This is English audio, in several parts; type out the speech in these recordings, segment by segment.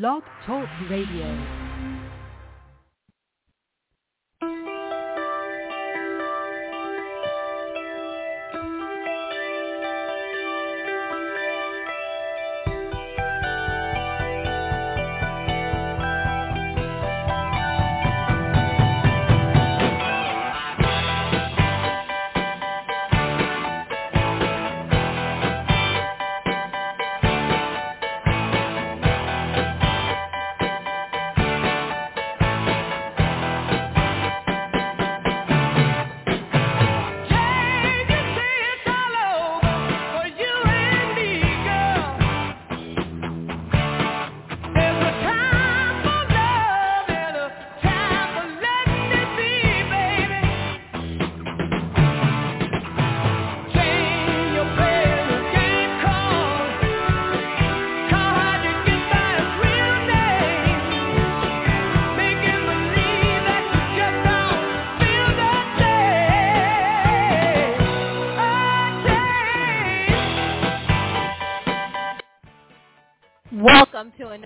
Blog Talk Radio.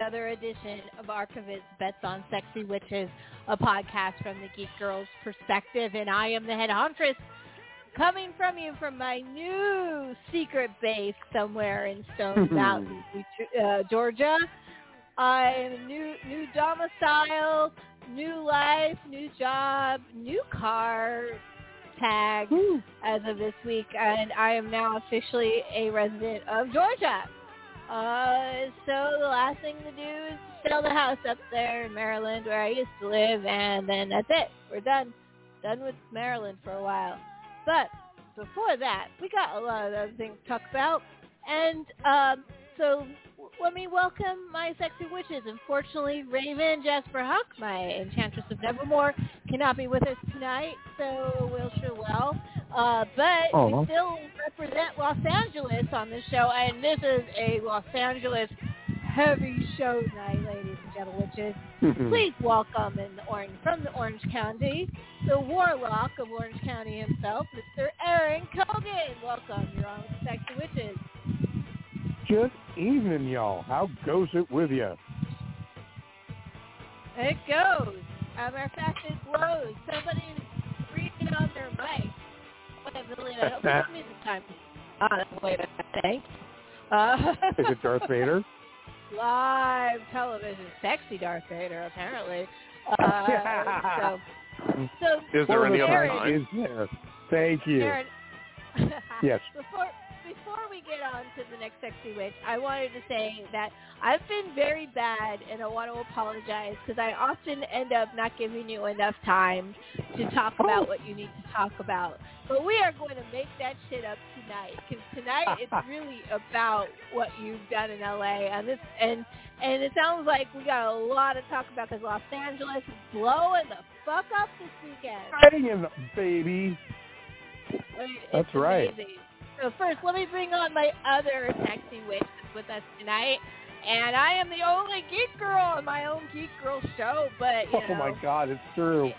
Another edition of Archivist Bets on Sexy Witches, a podcast from the Geek Girls perspective. And I am the head hauntress coming from you from my new secret base somewhere in Stone Mountain, uh, Georgia. I am a new, new domicile, new life, new job, new car tag as of this week. And I am now officially a resident of Georgia. Uh, so the last thing to do is sell the house up there in Maryland where I used to live, and then that's it. We're done. Done with Maryland for a while. But before that, we got a lot of other things to talk about. And um, so let me welcome my sexy witches. Unfortunately, Raven Jasper Huck, my enchantress of Nevermore, cannot be with us tonight, so we'll sure well. Uh, but Aw. we still represent Los Angeles on this show, and this is a Los Angeles heavy show tonight, ladies and gentlemen. Witches. Please welcome in the orange from the Orange County, the warlock of Orange County himself, Mr. Aaron Kogan. Welcome. You're on with Sexy Witches. Good evening, y'all. How goes it with you? It goes. As a matter of fact, it blows. Somebody's breathing on their mic. What I really I don't think music time. Ah, that's way better. Thanks. Uh, Is it Darth Vader? live television, sexy Darth Vader, apparently. Uh, so, so Is there One any other the time? Is there? Thank you. Aaron, Yes. Before before we get on to the next sexy witch, I wanted to say that I've been very bad, and I want to apologize because I often end up not giving you enough time to talk oh. about what you need to talk about. But we are going to make that shit up tonight because tonight it's really about what you've done in LA, and this and and it sounds like we got a lot to talk about because Los Angeles is blowing the fuck up this weekend. Banging, baby. It's That's right. amazing. So first, let me bring on my other sexy witch that's with us tonight. And I am the only geek girl on my own geek girl show, but you Oh my God, it's true.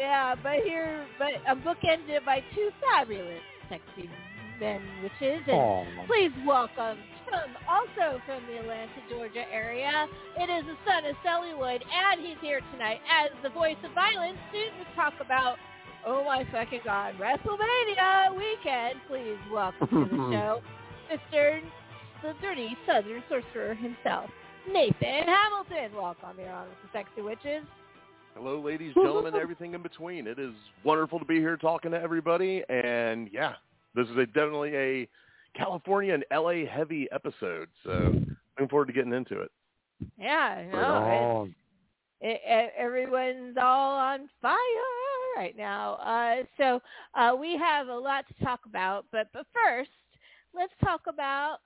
yeah, but here, but I'm bookended by two fabulous sexy men witches. And Oh, please welcome from also from the Atlanta, Georgia area. It is the son of Celluloid, and he's here tonight as the voice of violence to talk about. Oh my fucking god, WrestleMania weekend! Please welcome to the show, Mister the Dirty Southern Sorcerer himself, Nathan Hamilton. Welcome here on the Sexy Witches. Hello, ladies, gentlemen, everything in between. It is wonderful to be here talking to everybody, and yeah, this is a, definitely a California and LA heavy episode. So looking forward to getting into it. Yeah, I right know. it's- on. e- e- everyone's all on fire right now. Uh, so uh, we have a lot to talk about, but but first, let's talk about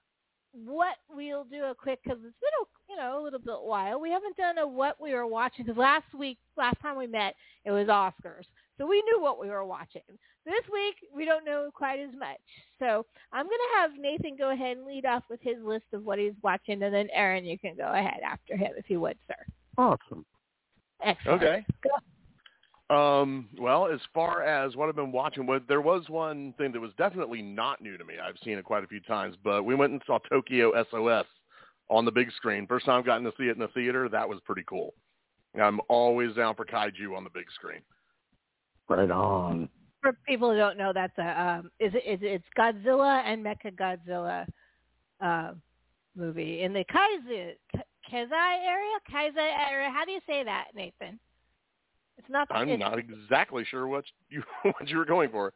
what we'll do a quick because it's been a you know a little bit while. We haven't done a what we were watching because last week, last time we met, it was Oscars, so we knew what we were watching. This week we don't know quite as much, so I'm gonna have Nathan go ahead and lead off with his list of what he's watching, and then Aaron, you can go ahead after him if you would, sir. Awesome. Excellent. Okay. Go. Um, well, as far as what I've been watching, what there was one thing that was definitely not new to me. I've seen it quite a few times, but we went and saw Tokyo SOS on the big screen. First time I've gotten to see it in the theater, that was pretty cool. I'm always down for kaiju on the big screen. Right on. For people who don't know, that's a um, is it is it's Godzilla and Mecha Godzilla uh, movie in the Kaizu Kazai area. Kaiser area. How do you say that, Nathan? It's not. I'm it's, not exactly sure what you what you were going for.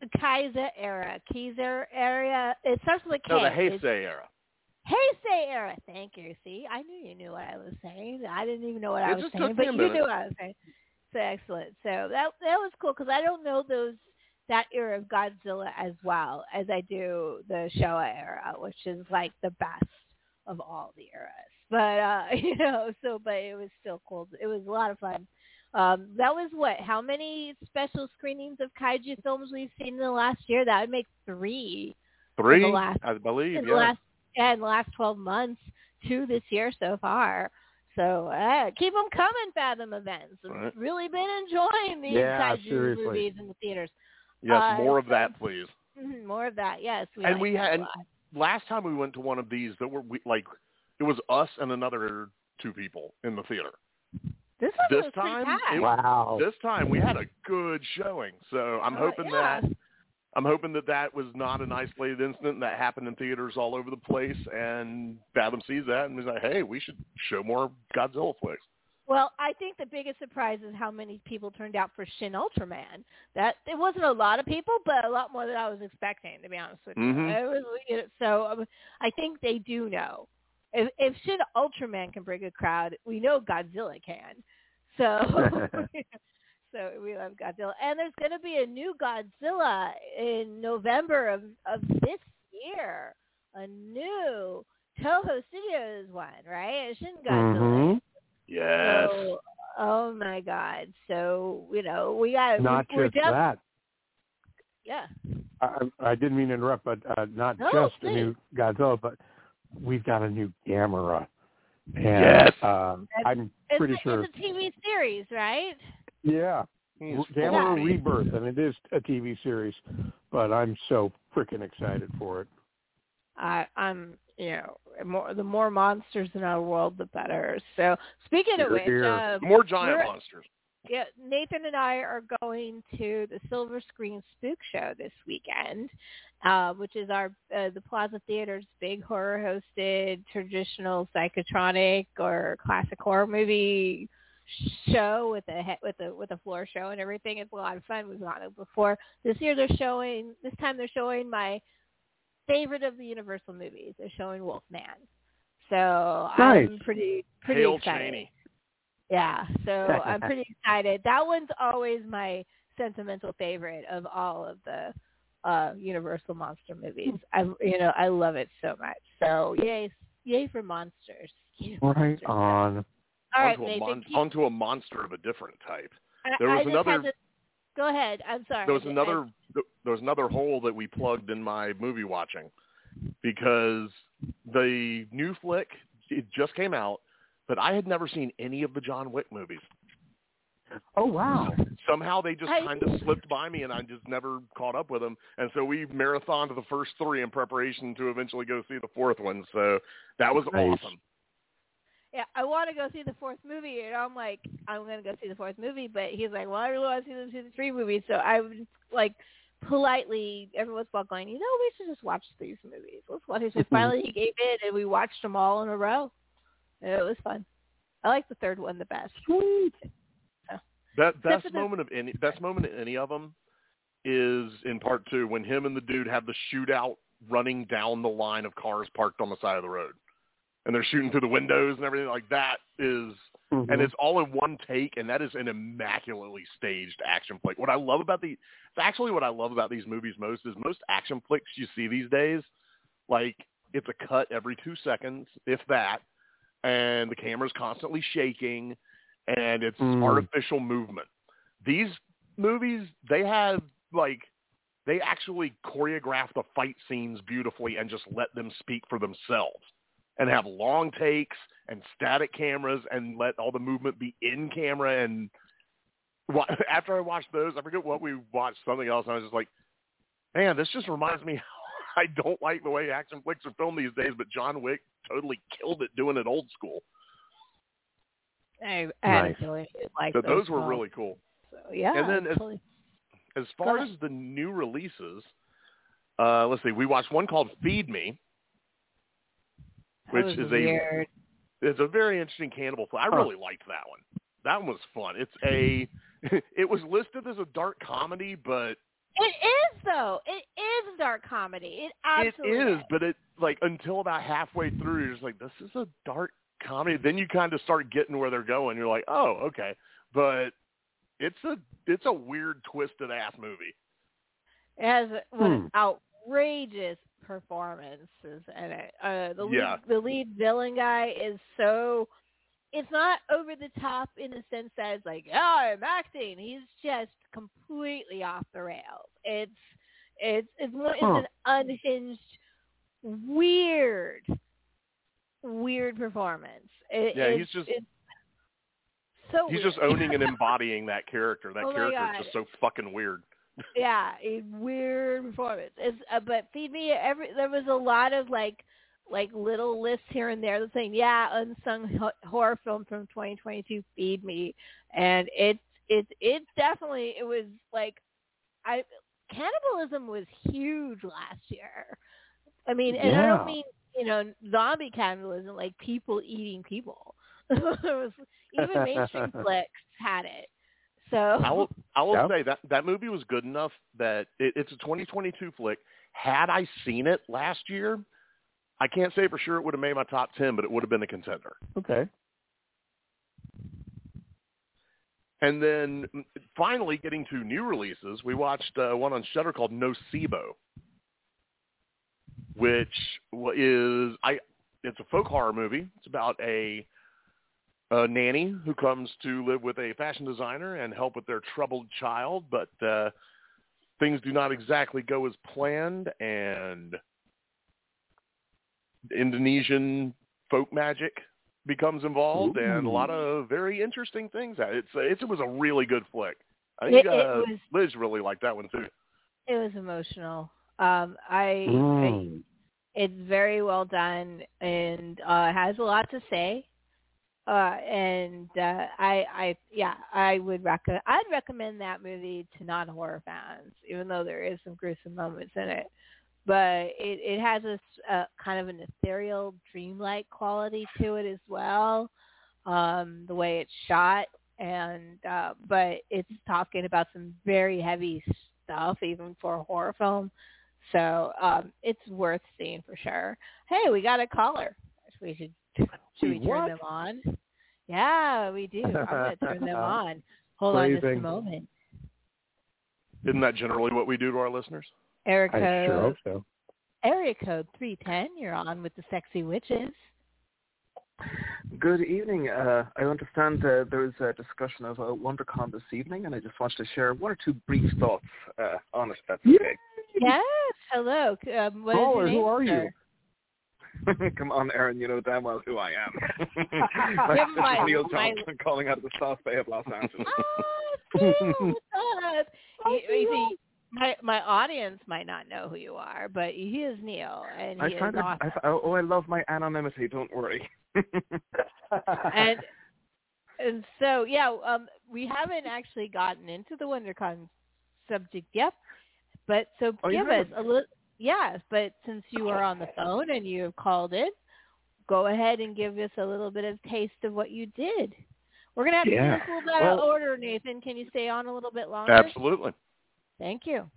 The Kaiser era, Kaiser area. It starts with a K. No, the It's- Heisei era. Heisei era. Thank you. See, I knew you knew what I was saying. I didn't even know what I was saying, but you knew what I was saying. So excellent. So that that was cool because I don't know those that era of Godzilla as well as I do the Showa era, which is like the best of all the eras. But uh, you know, so but it was still cool. It was a lot of fun. Um, that was what? How many special screenings of kaiju films we've seen in the last year? That would make three Three, the last- I believe. in Yeah. the last yeah, in the last twelve months, two this year so far. So uh, keep them coming, Fathom events. I've really been enjoying these Yeah, kaiju seriously. movies in the theaters. yes, uh, more of so- that, please. Mhm, More of that, yes. We And like we had- lot. Last time we went to one of these, that were we, like, it was us and another two people in the theater. This one this was time, it- Wow. This time we had a good showing, so I'm Uh, hoping yeah. that I'm hoping that that was not an isolated incident that happened in theaters all over the place, and Fathom sees that and is like, "Hey, we should show more Godzilla flicks." Well, I think the biggest surprise is how many people turned out for Shin Ultraman. That it wasn't a lot of people, but a lot more than I was expecting. To be honest with you, Mhm. it was you know, so. um, I think they do know if if Shin Ultraman can bring a crowd, we know Godzilla can. So, so we love Godzilla, and there's going to be a new Godzilla in November of of this year. A new Toho Studios one, right? A Shin Godzilla. Mhm. Yes. So, oh my God! So you know we got Not we're just def- that. Yeah. I, I didn't mean to interrupt, but uh, not No, just a new Godzilla, but we've got a new Gamera. And, Yes. Um, I'm It's, pretty a, sure. it's a TV series, right? Yeah. He's Gamera full of beef. Rebirth, and it is a TV series, but I'm so freaking excited for it. I, I'm, you know, more the more monsters in our world, the better. So speaking of Hear, which, uh, More giant monsters. Yeah, Nathan and I are going to the Silver Screen Spook Show this weekend, uh, which is our uh, the Plaza Theater's big horror hosted traditional psychotronic or classic horror movie show with a he- with a with a floor show and everything. It's a lot of fun. We've gone it before. This year they're showing. This time they're showing my favorite of the Universal movies. They're showing Wolfman. So I'm pretty pretty Hail excited. Chaney. Yeah, so I'm pretty excited. That one's always my sentimental favorite of all of the uh Universal monster movies. I you know, I love it so much. So yay yay for monsters. Yay for Right monsters. on. All right, onto, a mon- keep- onto a monster of a different type. There was I just another- to- Go ahead. I'm sorry. There was I- another there was another hole that we plugged in my movie watching because the new flick it just came out, but I had never seen any of the John Wick movies. Oh wow. Somehow they just I- kind of slipped by me, and I just never caught up with them. And so we marathoned the first three in preparation to eventually go see the fourth one. So that was Nice. awesome. yeah, I want to go see the fourth movie, and I'm like, I'm gonna go see the fourth movie, but he's like, well, I really want to see the two, three movies, so I was like, politely, everyone's all going, you know, we should just watch these movies. Let's watch. So finally, he gave in, and we watched them all in a row. And it was fun. I like the third one the best. Sweet. That best moment of any best moment in any of them is in part two when him and the dude have the shootout running down the line of cars parked on the side of the road, and they're shooting through the windows and everything like that. Is Mhm. and it's all in one take, and that is an immaculately staged action flick. What I love about the, it's actually what I love about these movies most is most action flicks you see these days, like it's a cut every two seconds, if that, and the camera's constantly shaking, and it's Mm. artificial movement. These movies, they have like, they actually choreograph the fight scenes beautifully and just let them speak for themselves and have long takes and static cameras and let all the movement be in camera and after I watched those, I forget what we watched something else and I was just like, man, this just reminds me I don't like the way action flicks are filmed these days, but John Wick totally killed it doing it old school. I, I Nice. really like So those those were really cool. So, yeah. And then as- As far as the new releases, uh, let's see, we watched one called Feed Me. Which was is a- It's a very interesting cannibal film. I Huh. really liked that one. That one was fun. It's a it was listed as a dark comedy, but It is though. It is dark comedy. It absolutely it is, but it like until about halfway through you're just like, This is a dark comedy. Then you kind of start getting where they're going. You're like, Oh, okay. But it's a it's a weird twisted ass movie. It has one Hmm. outrageous performances in it. Uh, the lead, Yeah. the lead villain guy is so. It's not over the top in the sense that it's like, oh, I'm acting. He's just completely off the rails. It's it's it's, it's Huh. an unhinged, weird, weird performance. It, Yeah, it's, he's just- it's so He's just owning and embodying that character. That Oh character is just so fucking weird. yeah, a weird performance. It's, uh, but Feed Me, every there was a lot of like like little lists here and there that saying, yeah, unsung horror film from 2022, Feed Me, and it's it's it definitely it was like I cannibalism was huge last year. I mean, and I don't mean you know zombie cannibalism like people eating people. it was, even mainstream flicks had it. So I will I will Yeah. say that that movie was good enough that it, it's a 2022 flick. Had I seen it last year, I can't say for sure it would have made my top 10, but it would have been a contender. Okay. And then finally getting to new releases, we watched uh, one on Shudder called Nocebo, which is I it's a folk horror movie. It's about a a nanny who comes to live with a fashion designer and help with their troubled child, but uh, things do not exactly go as planned, and Indonesian folk magic becomes involved, and a lot of very interesting things. It's it's it was a really good flick. I think It- it uh, was- Liz really liked that one too. It was emotional. Um, I, I Mm. it's very well done and uh, has a lot to say. Uh, and uh, I, I, yeah, I would recommend. I'd recommend that movie to non-horror fans, even though there is some gruesome moments in it. But it, it has a uh, kind of an ethereal, dreamlike quality to it as well. Um, the way it's shot, and uh, but it's talking about some very heavy stuff, even for a horror film. So um, it's worth seeing for sure. Hey, we got a caller. We should should we turn What? them on? Yeah, we do. I'm gonna turn them on. Hold on just a moment. Isn't that generally what we do to our listeners? Area I sure code hope so. area code three ten. You're on with the sexy witches. Good evening. Uh, I understand uh, there is a discussion of uh, WonderCon this evening, and I just wanted to share one or two brief thoughts uh, on it. If that's okay. Yes. Hello. Um, what is your Caller, name, who are you? Come on, Aaron. You know damn well who I am. Give this my- is Neil my- Johnson calling out of the South Bay of Los Angeles. Oh, Phil, what's up? You, you see, my my audience might not know who you are, but he is Neil, and he I is find it, awesome. I, oh, I love my anonymity. Don't worry. and and so yeah, um, we haven't actually gotten into the WonderCon subject yet, but so Oh, give us a little. Yes, but since you are on the phone and you have called in, go ahead and give us a little bit of taste of what you did. We're gonna have to do Yeah. this a little bit of Well- order, Nathan. Can you stay on a little bit longer? Absolutely. Thank you.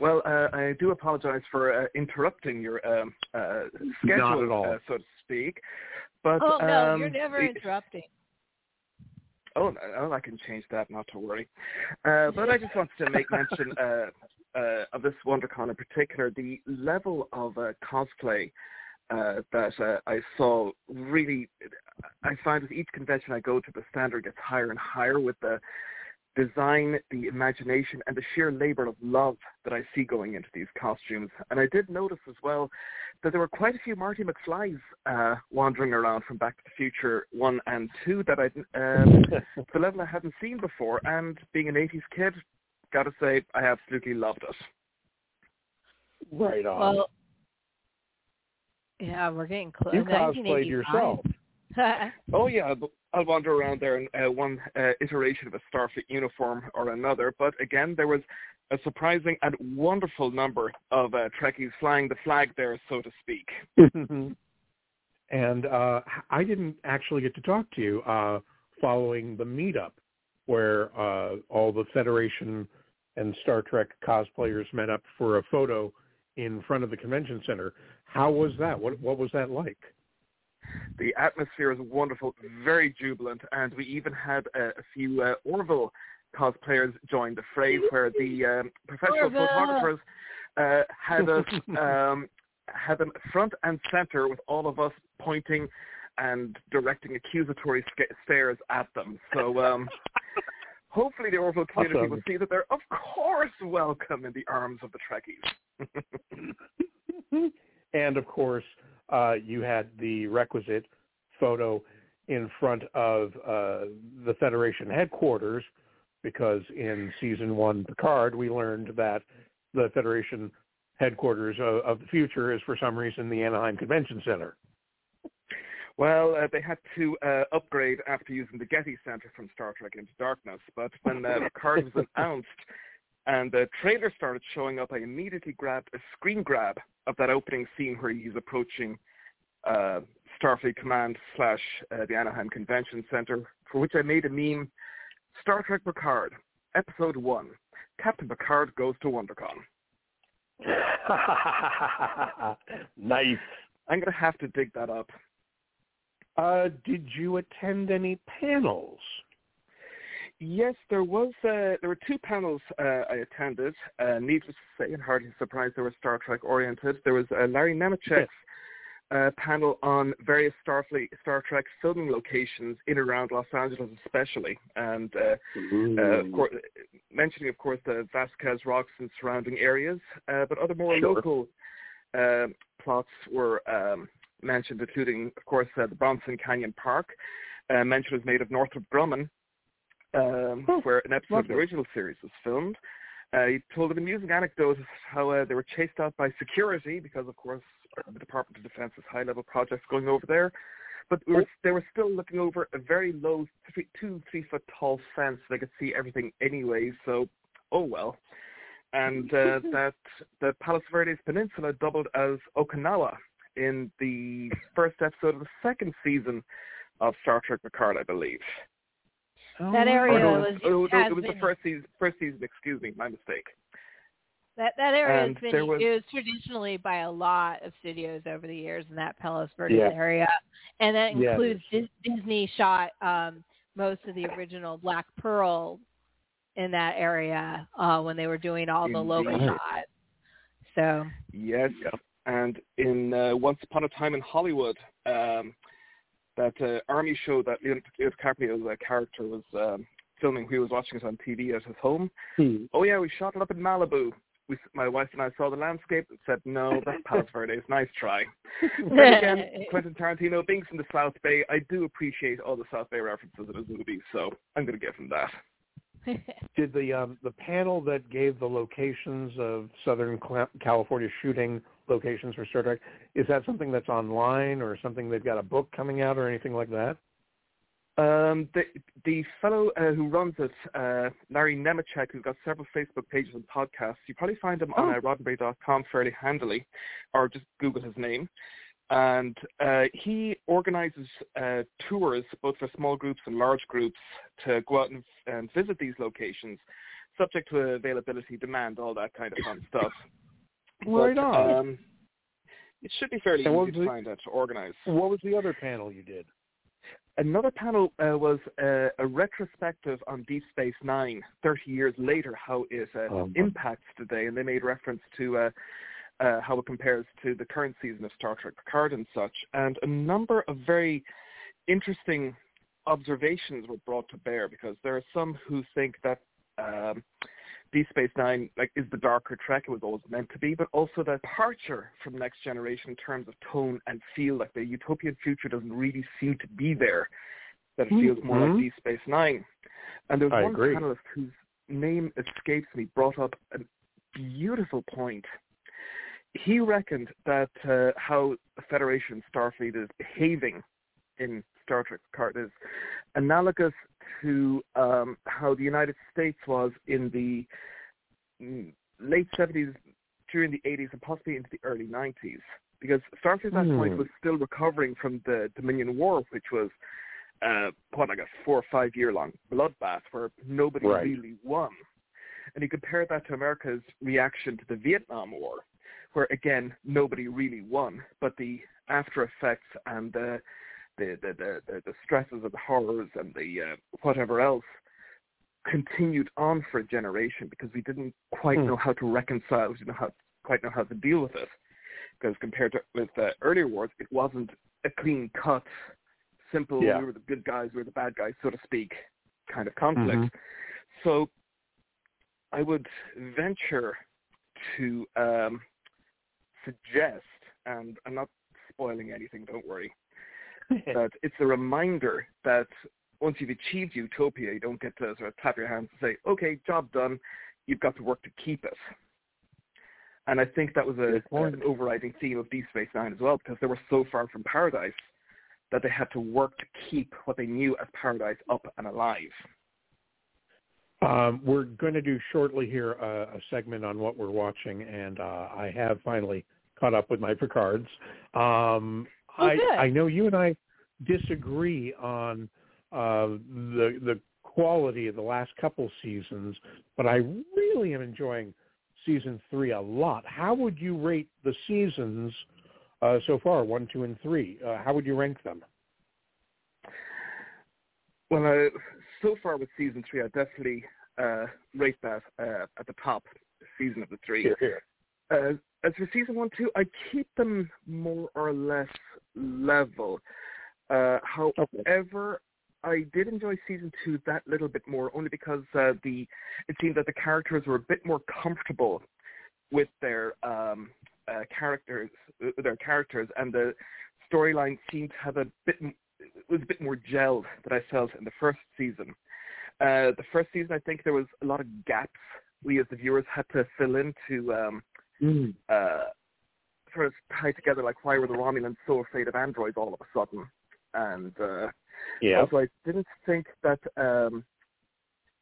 Well, uh, I do apologize for uh, interrupting your um, uh, schedule, Not at all. Uh, so to speak. But Oh no, um, you're never the- interrupting. Oh, no, oh, I can change that, not to worry. Uh, but I just wanted to make mention uh, uh, of this WonderCon in particular, the level of uh, cosplay uh, that uh, I saw really, I find with each convention I go to, the standard gets higher and higher with the design, the imagination, and the sheer labor of love that I see going into these costumes. And I did notice as well that there were quite a few Marty McFlys uh, wandering around from Back to the Future 1 and 2 that I um, the level I hadn't seen before. And being an 80s kid, got to say, I absolutely loved it. right on. Well, Yeah, we're getting close. You cosplayed yourself. oh yeah, I'll wander around there in uh, one uh, iteration of a Starfleet uniform or another. But again, there was a surprising and wonderful number of uh, Trekkies flying the flag there, so to speak. and uh, I didn't actually get to talk to you uh, following the meetup where uh, all the Federation and Star Trek cosplayers met up for a photo in front of the convention center. How was that? What what was that like? The atmosphere is wonderful, very jubilant, and we even had a, a few uh, Orville cosplayers join the fray, where the um, professional Orville. photographers uh, had us um, had them front and center with all of us pointing and directing accusatory stares at them. So um, hopefully the Orville community awesome. will see that they're of course welcome in the arms of the Trekkies. and of course, uh, you had the requisite photo in front of uh, the Federation headquarters because in season one Picard we learned that the Federation headquarters of, of the future is for some reason the Anaheim Convention Center. Well, uh, they had to uh, upgrade after using the Getty Center from Star Trek Into Darkness, but when uh, Picard was announced and the trailer started showing up, I immediately grabbed a screen grab of that opening scene where he's approaching uh, Starfleet Command slash uh, the Anaheim Convention Center, for which I made a meme. Star Trek Picard, Episode 1. Captain Picard goes to WonderCon. nice. I'm going to have to dig that up. Uh, did you attend any panels? Yes, there was. Uh, there were two panels uh, I attended. Uh, needless to say, and hardly surprised they were Star Trek oriented. There was uh, Larry Nemecek's uh, panel on various Starfleet, Star Trek filming locations in and around Los Angeles, especially, and uh, of course, mentioning, of course, the Vasquez Rocks and surrounding areas, but other more sure. local plots were um, mentioned, including, of course, the Bronson Canyon Park. mention was made of Northrop Grumman, um, where an episode of the original series was filmed. Uh, he told an amusing anecdote of how uh, they were chased out by security because, of course, the Department of Defense has high-level projects going over there. But we were, they were still looking over a very low, three, two, three-foot tall fence. So they could see everything anyway. So, oh well. And uh, that the Palos Verdes Peninsula doubled as Okinawa in the first episode of the second season of Star Trek Picard, I believe. Oh, that area no, was. It, was, it was the first season. First season. Excuse me, my mistake. That that area and has been was, used traditionally by a lot of studios over the years in that Palos Verdes yeah. area, and that includes yeah. Disney shot um, most of the original Black Pearl in that area uh, when they were doing all the local shots. So yes, and in uh, Once Upon a Time in Hollywood, um, that uh, army show that Leonardo DiCaprio's uh, character was um, filming. He was watching it on TV at his home. Hmm. Oh yeah, we shot it up in Malibu. We, my wife and I saw the landscape and said, "No, that's Palos Verdes. Nice try." but again, Quentin Tarantino being from the South Bay, I do appreciate all the South Bay references in his movies, so I'm going to give him that. Did the um, the panel that gave the locations of Southern California shooting locations for Star Trek. Is that something that's online or something they've got a book coming out or anything like that? Um, the the fellow uh, who runs it, uh, Larry Nemecek, who's got several Facebook pages and podcasts, you probably find him on oh. uh, roddenberry.com fairly handily, or just Google his name. And uh, he organizes uh, tours, both for small groups and large groups, to go out and, and visit these locations, subject to availability, demand, all that kind of fun stuff. Right on. Um, it should be fairly easy to the, find out to organize. What was the other panel you did? Another panel uh, was uh, a retrospective on Deep Space Nine, 30 years later, how it uh, um, impacts today, and they made reference to uh, how it compares to the current season of Star Trek Picard and such. And a number of very interesting observations were brought to bear because there are some who think that um, Deep Space Nine like is the darker Trek it was always meant to be, but also the departure from Next Generation in terms of tone and feel. Like the utopian future doesn't really seem to be there. That it feels mm-hmm. more like mm-hmm. Deep Space Nine. And there was I one agree. panelist whose name escapes me brought up a beautiful point. He reckoned that uh, how Federation Starfleet is behaving in Star Trek Picard is analogous to um, how the United States was in the mm, late 70s, during the 80s, and possibly into the early 90s. Because Starfleet at that mm. point hmm. was still recovering from the Dominion War, which was, uh, what, I guess, four or five year long bloodbath where nobody right. really won. And he compared that to America's reaction to the Vietnam War, where again nobody really won, but the after effects and the the the the, the stresses and the horrors and the uh, whatever else continued on for a generation because we didn't quite mm. know how to reconcile, we didn't know how, quite know how to deal with it. Because compared to with uh, earlier wars, it wasn't a clean cut, simple. Yeah. We were the good guys, we were the bad guys, so to speak, kind of conflict. Mm-hmm. So I would venture to um, suggest, and I'm not spoiling anything, don't worry, that it's a reminder that once you've achieved utopia, you don't get to sort of tap your hands and say, okay, job done. You've got to work to keep it. And I think that was a, an overriding theme of Deep Space Nine as well, because they were so far from paradise that they had to work to keep what they knew as paradise up and alive. Um, we're going to do shortly here a segment on what we're watching, and uh, I have finally caught up with my Picards. Um, oh, I, I know you and I disagree on uh, the the quality of the last couple seasons, but I really am enjoying season three a lot. How would you rate the seasons uh, so far, one, two, and three? Uh, how would you rank them? Well, uh, so far with season three, I definitely uh, rate that uh, at the top season of the three. Hear, hear. As for season one, two, I keep them more or less level. Uh, however, I did enjoy season two that little bit more, only because uh, the it seemed that the characters were a bit more comfortable with their um, uh, characters, uh, their characters, and the storyline seemed to have a bit was a bit more gelled that I felt in the first season. Uh, the first season, I think there was a lot of gaps we as the viewers had to fill in to um, mm. uh, sort of tie together, like why were the Romulans so afraid of androids all of a sudden? And uh, yeah. also, I didn't think that um,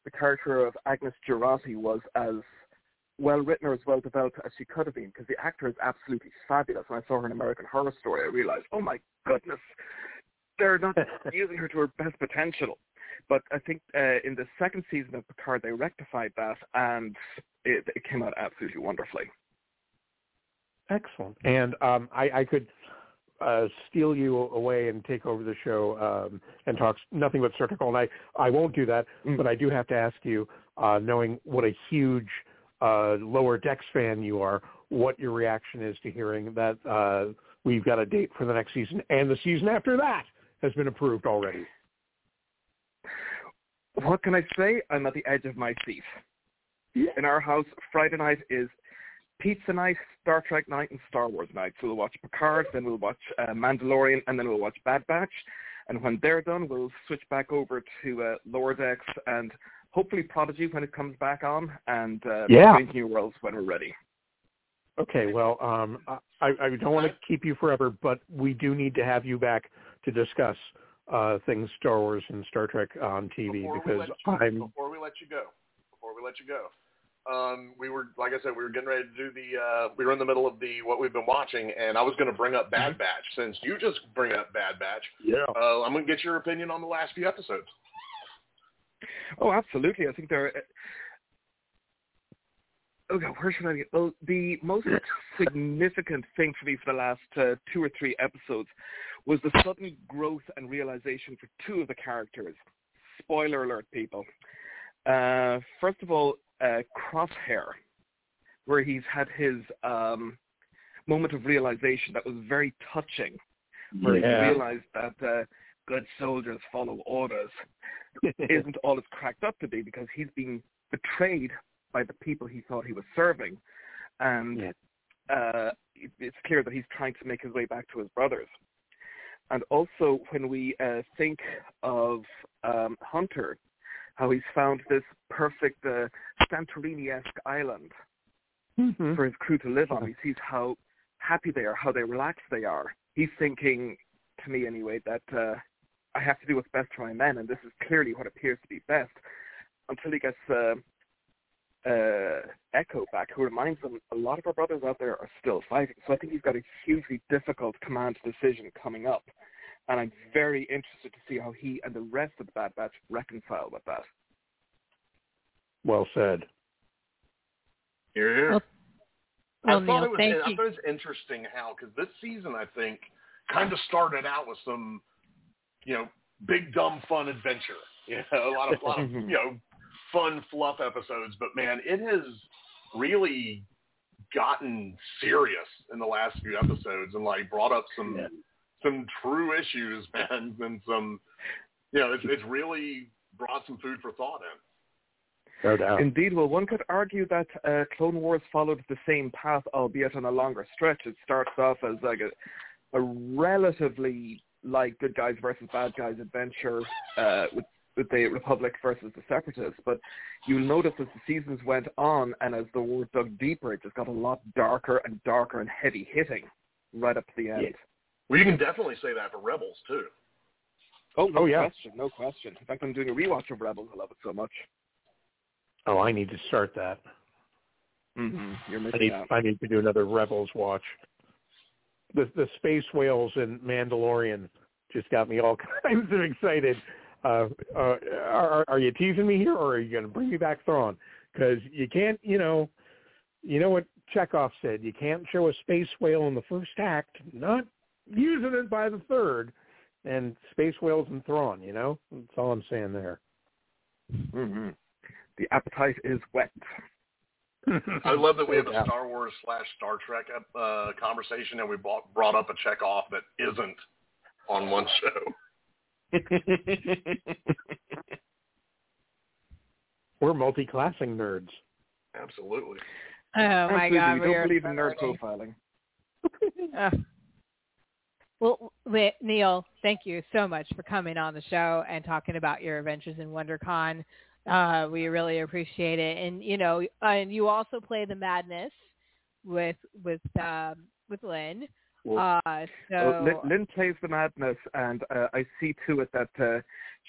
the character of Agnes Jurati was as well written or as well developed as she could have been, because the actor is absolutely fabulous. When I saw her in American Horror Story, I realized, oh my goodness, they're not using her to her best potential. But I think uh, in the second season of Picard, they rectified that, and it, it came out absolutely wonderfully. Excellent. And um, I, I could uh, steal you away and take over the show um, and talk nothing but Star and I. I won't do that, mm. but I do have to ask you, uh, knowing what a huge uh, Lower Decks fan you are, what your reaction is to hearing that uh, we've got a date for the next season and the season after that has been approved already. What can I say? I'm at the edge of my seat. Yeah. In our house, Friday night is pizza night, Star Trek night, and Star Wars night. So we'll watch Picard, then we'll watch uh, Mandalorian, and then we'll watch Bad Batch. And when they're done, we'll switch back over to uh, Lower Decks and hopefully Prodigy when it comes back on, and uh, yeah. Strange New Worlds when we're ready. Okay, well, um, I, I don't want to keep you forever, but we do need to have you back to discuss uh, things Star Wars and Star Trek on TV before because you, I'm before we let you go, before we let you go, um, we were like I said, we were getting ready to do the. Uh, we were in the middle of the what we've been watching, and I was going to bring up Bad mm-hmm. Batch since you just bring up Bad Batch. Yeah, uh, I'm going to get your opinion on the last few episodes. Oh, absolutely. I think there. Oh God, where should I get? Well, the most significant thing for me for the last uh, two or three episodes was the sudden growth and realization for two of the characters. Spoiler alert, people. Uh, first of all, uh, Crosshair, where he's had his um, moment of realization that was very touching, where yeah. he realized that uh, good soldiers follow orders isn't all it's cracked up to be because he's been betrayed by the people he thought he was serving. And yeah. uh, it's clear that he's trying to make his way back to his brothers. And also, when we uh, think of um, Hunter, how he's found this perfect uh, Santorini-esque island Mhm. for his crew to live on. He sees how happy they are, how they relaxed they are. He's thinking, to me anyway, that uh, I have to do what's best for my men, and this is clearly what appears to be best. Until he gets uh, uh, Echo back, who reminds him a lot of our brothers out there are still fighting. So I think he's got a hugely difficult command decision coming up, and I'm very interested to see how he and the rest of the Bad Batch reconcile with that. Well said. Hear, hear. Well, I Well, thought Neil, it was. thank I thought it was interesting how because this season I think kind of started out with some, you know, big dumb fun adventure. You know, a lot of, lot of you know, fun fluff episodes. But man, it has really gotten serious in the last few episodes and like brought up some Yeah. Some true issues, man, and some, you know, it's it's really brought some food for thought in. No doubt. Indeed, well, one could argue that uh, Clone Wars followed the same path, albeit on a longer stretch. It starts off as like a, a relatively like good guys versus bad guys adventure uh, with with the Republic versus the Separatists. But you'll notice as the seasons went on and as the war dug deeper, it just got a lot darker and darker and heavy hitting right up to the end. Yeah. Well, you can definitely say that for Rebels too. Oh, no Oh, yeah. question, no question. In fact, I'm doing a rewatch of Rebels. I love it so much. Oh, I need to start that. Mm-hmm. You're I need out. I need to do another Rebels watch. The the space whales in Mandalorian just got me all kinds of excited. Uh, uh, are are you teasing me here, or are you going to bring me back Thrawn? Because you can't, you know, you know what Chekhov said. You can't show a space whale in the first act, not using it by the third. And space whales and Thrawn, you know, that's all I'm saying there. Mm-hmm. The appetite is whet. I love that we have a Star Wars slash Star Trek uh, conversation, and we brought, brought up a Chekhov that isn't on one show. We're multi-classing nerds. Absolutely. Oh my Absolutely. God, we we don't believe in nerd sorry. profiling. Well, Neil, thank you so much for coming on the show and talking about your adventures in WonderCon. Uh, we really appreciate it, and you know, and you also play the madness with with um, with Lynn. Well, Uh, so Uh, Lynn, Lynn plays the madness, and uh, I see to it that uh,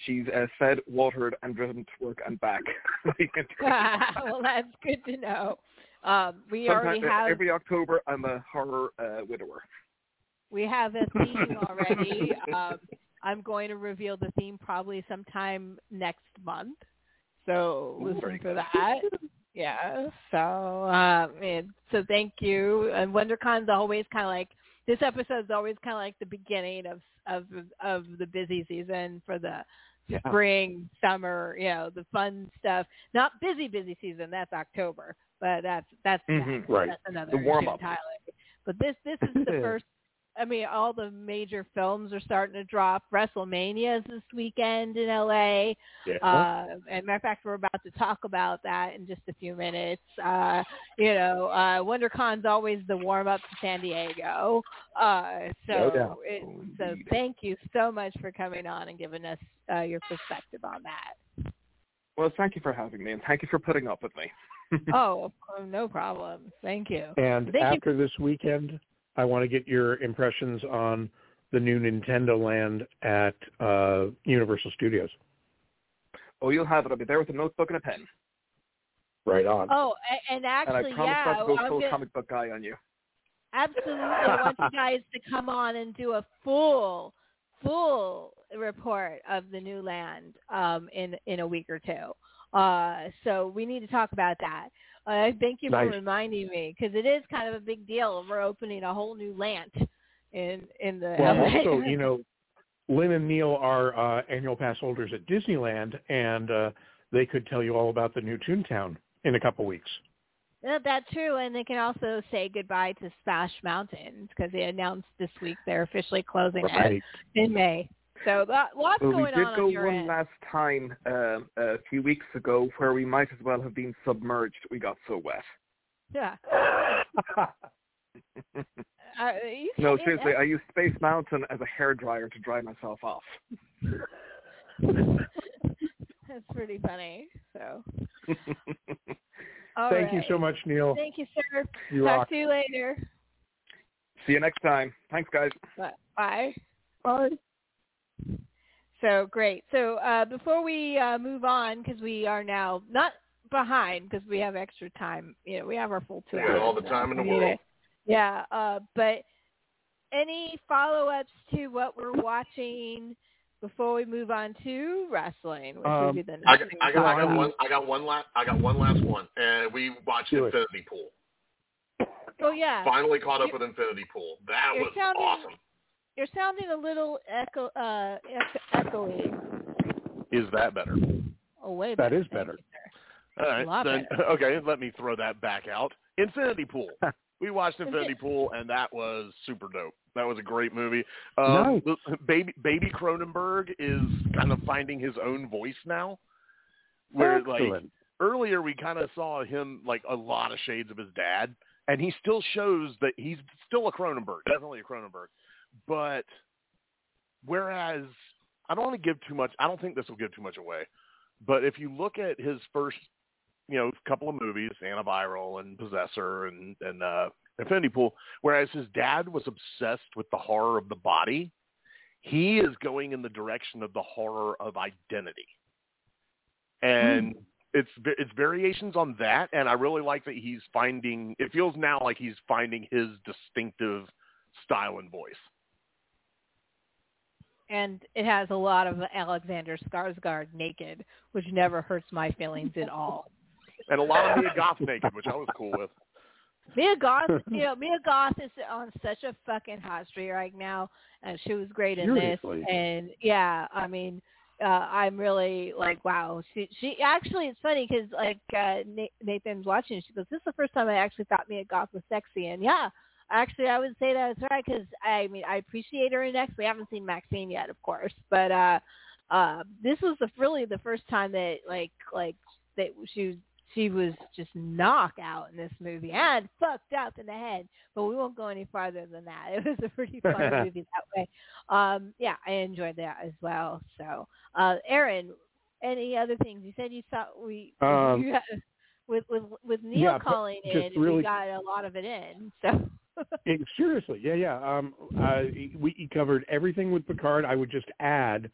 she's uh, fed, watered, and driven to work and back. well, that's good to know. Um, we already have every October. I'm a horror uh, widower. We have a theme already. um, I'm going to reveal the theme probably sometime next month. So Ooh, listen for good. that. Yeah. So uh, and so thank you. And WonderCon's always kind of like this episode's always kind of like the beginning of of of the busy season for the Yeah. spring, summer, you know, the fun stuff. Not busy, busy season. That's October, but that's that's Mhm. next. Right. That's another The warm-up. But this this is the first. I mean, all the major films are starting to drop. WrestleMania is this weekend in LA. Yeah. Uh, and matter of fact, we're about to talk about that in just a few minutes. Uh, you know, uh, WonderCon's always the warm up to San Diego. Uh, No so, doubt. it, Oh, so thank you so much for coming on and giving us uh, your perspective on that. Well, thank you for having me, and thank you for putting up with me. oh, no problem. Thank you. And Thank you. after this weekend, I want to get your impressions on the new Nintendo Land at uh, Universal Studios. oh, you'll have it. I'll be there with a notebook and a pen. Right on. Oh, a- and And I actually, promise yeah, not to go I'm full gonna- comic book guy on you. Absolutely. I want you guys to come on and do a full, full report of the new land um, in in a week or two. Uh, so we need to talk about that. Uh, thank you for reminding me because it is kind of a big deal. We're opening a whole new land in in the Well, LA. also, you know, Lynn and Neil are uh, annual pass holders at Disneyland, and uh, they could tell you all about the new Toontown in a couple weeks. Yeah, that's true, and they can also say goodbye to Splash Mountain because they announced this week they're officially closing it in May. So that, lots Well, we did on go on your one end. last time uh, a few weeks ago where we might as well have been submerged. We got so wet. Yeah. Uh, you No, said- seriously, I used Space Mountain as a hairdryer to dry myself off. That's pretty funny. So All Thank you so much, Neil. Thank you, sir. You Talk rock. to you later. See you next time. Thanks, guys. Bye. Bye. So great. So uh, before we uh, move on, because we are now not behind because we have extra time. You know, we have our full two We hours. got all the time in the world. it. Yeah, uh, but any follow-ups to what we're watching before we move on to wrestling, which would Um, be the next I got, I got, I got one. I got one last. I got one last one, and we watched Do it. Infinity Pool. Oh yeah, Finally caught up with Infinity Pool. That was sounding- awesome. You're sounding a little echo, uh, echo- echoey. Is that better? Oh, way That better. is Thank better. you, sir. All right. lot Then, okay, let me throw that back out. Infinity Pool. We watched Infinity Pool, and that was super dope. That was a great movie. Um, Nice. Baby Baby Cronenberg is kind of finding his own voice now. Where like earlier we kind of saw him like a lot of shades of his dad, and he still shows that he's still a Cronenberg, definitely a Cronenberg. But whereas I don't want to give too much, I don't think this will give too much away. But if you look at his first, you know, couple of movies, Antiviral and Possessor and and uh, Infinity Pool, whereas his dad was obsessed with the horror of the body, he is going in the direction of the horror of identity, and it's it's variations on that. And I really like that he's finding. It feels now like he's finding his distinctive style and voice. And it has a lot of Alexander Skarsgård naked, which never hurts my feelings at all. And a lot of Mia Goth naked, which I was cool with. Mia Goth, you know, Mia Goth is on such a fucking hot streak right now, and she was great in Seriously. this. And yeah, I mean, uh, I'm really like, wow. She, she actually, it's funny because like uh, Nathan's watching, she goes, "This is the first time I actually thought Mia Goth was sexy." And yeah, actually, I would say that's right because I mean, I appreciate her in X. We haven't seen Maxine yet, of course, but uh, uh, this was the really the first time that like like that she was she was just knocked out in this movie and fucked up in the head. But we won't go any farther than that. It was a pretty fun movie that way. Um, yeah, I enjoyed that as well. So, uh, Aaron, any other things you said you saw? We Um, you got, with with with Neil yeah, calling in, really- we got a lot of it in. So. Seriously, yeah, yeah. Um, uh, we covered everything with Picard. I would just add,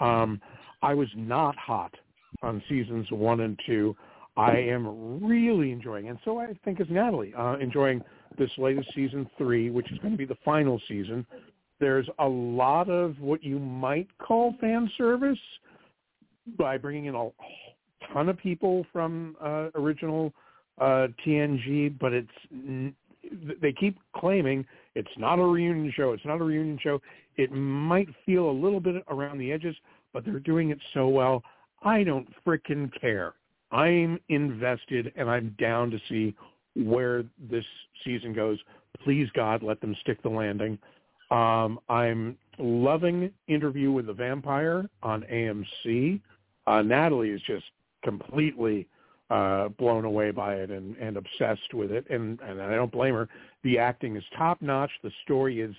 um, I was not hot on seasons one and two. I am really enjoying, and so I think is Natalie, uh, enjoying this latest season three, which is going to be the final season. There's a lot of what you might call fan service by bringing in a ton of people from uh, original uh, TNG, but it's they keep claiming it's not a reunion show. It's not a reunion show. It might feel a little bit around the edges, but they're doing it so well. I don't frickin' care. I'm invested and I'm down to see where this season goes. Please God, let them stick the landing. Um, I'm loving Interview with the Vampire on AMC. Uh, Natalie is just completely uh, blown away by it and, and obsessed with it, and, and I don't blame her. The acting is top notch. The story is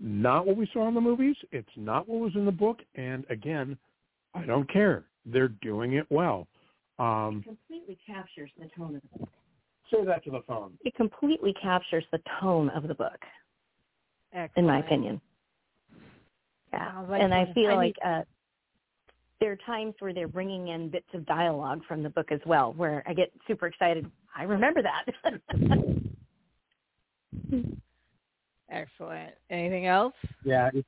not what we saw in the movies. It's not what was in the book. And again, I don't care. They're doing it well. Um, completely captures the tone of the book. say that to the phone. It completely captures the tone of the book, Excellent. in my opinion. Yeah, Sounds like and I feel I like uh, there are times where they're bringing in bits of dialogue from the book as well, where I get super excited. I remember that. Excellent. Anything else? Yeah. If,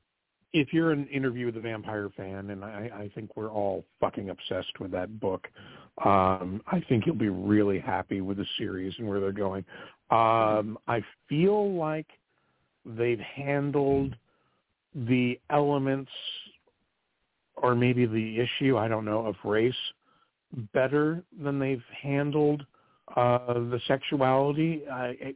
if you're an interview with the vampire fan, and I, I think we're all fucking obsessed with that book, um, I think you'll be really happy with the series and where they're going. Um, I feel like they've handled the elements or maybe the issue, I don't know, of race better than they've handled uh, the sexuality. I,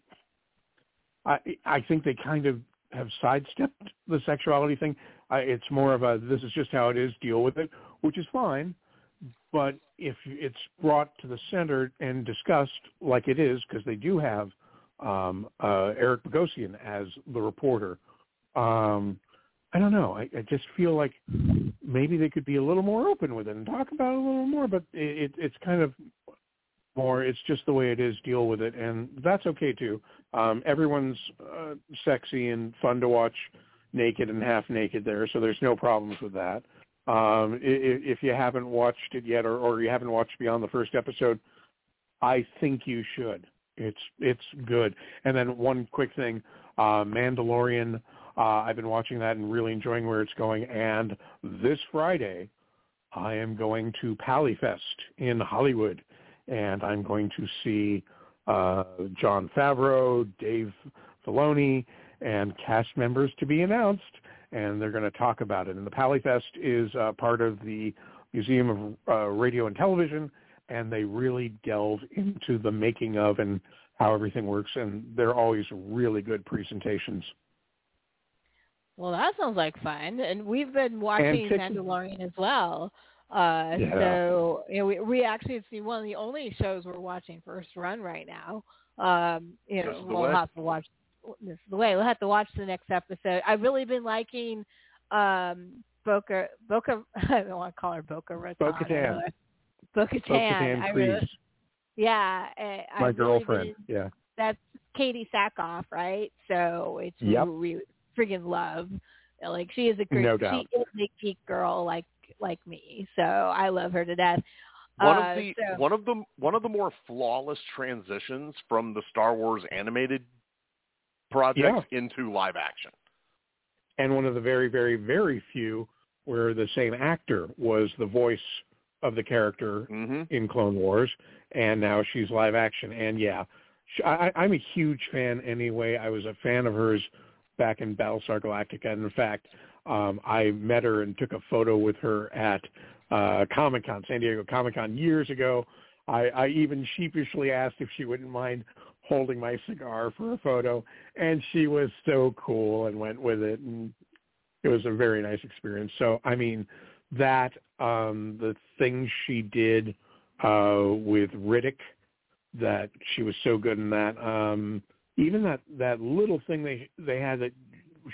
I I think they kind of have sidestepped the sexuality thing. I, it's more of a this is just how it is, deal with it, which is fine. But if it's brought to the center and discussed like it is, because they do have um, uh, Eric Bogosian as the reporter, um, I don't know. I, I just feel like maybe they could be a little more open with it and talk about it a little more. But it, it, it's kind of more. It's just the way it is. Deal with it, and that's okay too. Um, everyone's uh, sexy and fun to watch, naked and half naked there, so there's no problems with that. Um, if, if you haven't watched it yet, or, or you haven't watched beyond the first episode, I think you should. It's it's good. And then one quick thing, uh, Mandalorian. Uh, I've been watching that and really enjoying where it's going. And this Friday, I am going to PaleyFest in Hollywood, and I'm going to see uh, Jon Favreau, Dave Filoni, and cast members to be announced, and they're going to talk about it. And the PaleyFest is uh, part of the Museum of uh, Radio and Television, and they really delve into the making of and how everything works, and they're always really good presentations. Well, that sounds like fun, and we've been watching Mandalorian as well. Uh, yeah. So you know, we, we actually it's one of the only shows we're watching first run right now. Um, you know, we'll way. have to watch. This is the way we'll have to watch the next episode. I've really been liking um, Boca Boca. I don't want to call her Boca Raton. Bo-Katan. Boca Bo-Katan, I really, yeah, I, My I've girlfriend. Really been, yeah. that's Katee Sackhoff, right? So it's Yep. really friggin' love. Like she is a great, No doubt. she is a geek girl like like me. So I love her to death. One Uh, of the so- one of the one of the more flawless transitions from the Star Wars animated projects into live action. and one of the very, very, very few where the same actor was the voice of the character hmm in Clone Wars, and now she's live action. And yeah, sh- I, I'm a huge fan anyway. I was a fan of hers back in Battlestar Galactica, and in fact, um, I met her and took a photo with her at uh, Comic Con, San Diego Comic Con years ago. I, I even sheepishly asked if she wouldn't mind holding my cigar for a photo, and she was so cool and went with it, and it was a very nice experience. So, I mean, that um, the things she did uh, with Riddick, that she was so good in that. Um, even that that little thing they they had that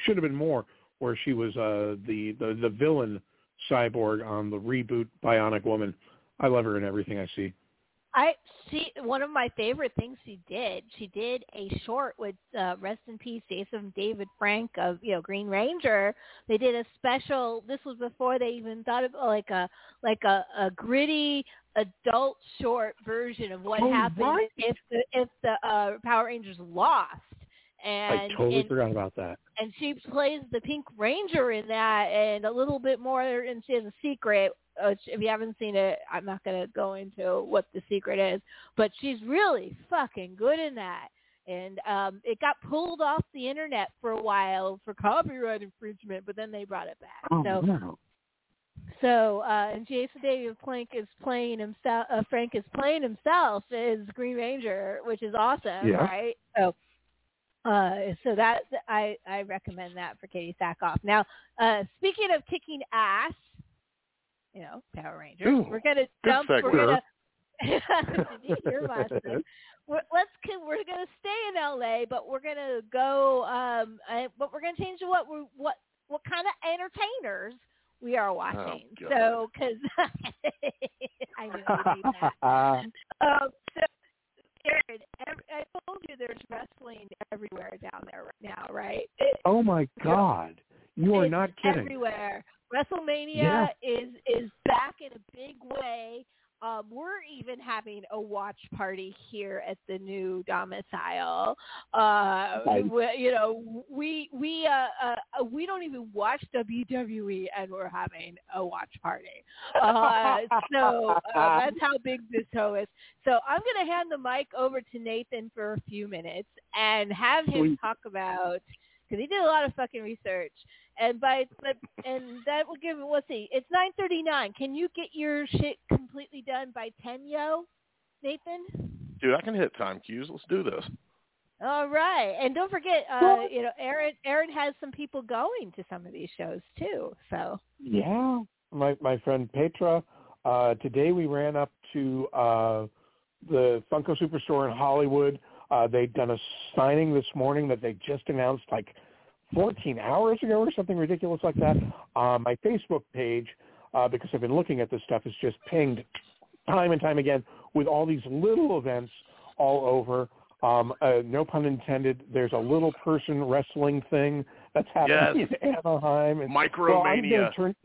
should have been more, where she was uh, the, the the villain cyborg on the reboot Bionic Woman. I love her in everything I see. I she one of my favorite things she did. She did a short with uh, rest in peace Jason David Frank of you know Green Ranger. They did a special. This was before they even thought of like a like a, a gritty adult short version of what Oh, happened right. if the if the uh, Power Rangers lost. And I totally and, forgot about that. and she plays the Pink Ranger in that, and a little bit more. And she has a secret. Which, if you haven't seen it, I'm not going to go into what the secret is. But she's really fucking good in that. And um, it got pulled off the internet for a while for copyright infringement, but then they brought it back. Oh, so, wow. So uh, and Jason David Plank is playing himself. Uh, Frank is playing himself as Green Ranger, which is awesome, Yeah. right? So, uh, so that I I recommend that for Katee Sackhoff. Now, uh, speaking of kicking ass, you know, Power Rangers, Ooh, we're gonna jump. We're gonna. Did you hear my thing? We're, let's we're gonna stay in LA, but we're gonna go. Um, I, but we're gonna change to what we what what kind of entertainers we are watching. God. so, because I knew you'd that. Um, so, I told you there's wrestling everywhere down there right now, right? It, oh my God, you are not kidding. Everywhere. WrestleMania Yeah. is is back in a big way. Um, we're even having a watch party here at the new domicile. Uh, we, you know, we we uh, uh, we don't even watch WWE, and we're having a watch party. Uh, so uh, that's how big this show is. So I'm going to hand the mic over to Nathan for a few minutes and have him talk about because he did a lot of fucking research. And by but and that will give let's see, it's nine thirty nine. Can you get your shit completely done by ten, yo, Nathan? Dude, I can hit time cues. Let's do this. All right, and don't forget, uh, you know, Aaron. Aaron has some people going to some of these shows too. So Yeah, my my friend Petra. Uh, today we ran up to uh, the Funko Superstore in Hollywood. Uh, they'd done a signing this morning that they just announced like 14 hours ago or something ridiculous like that. Uh, my Facebook page, uh, because I've been looking at this stuff, is just pinged time and time again with all these little events all over. Um, uh, no pun intended. There's a little person wrestling thing that's happening Yes. in Anaheim. And, Micromania. turn,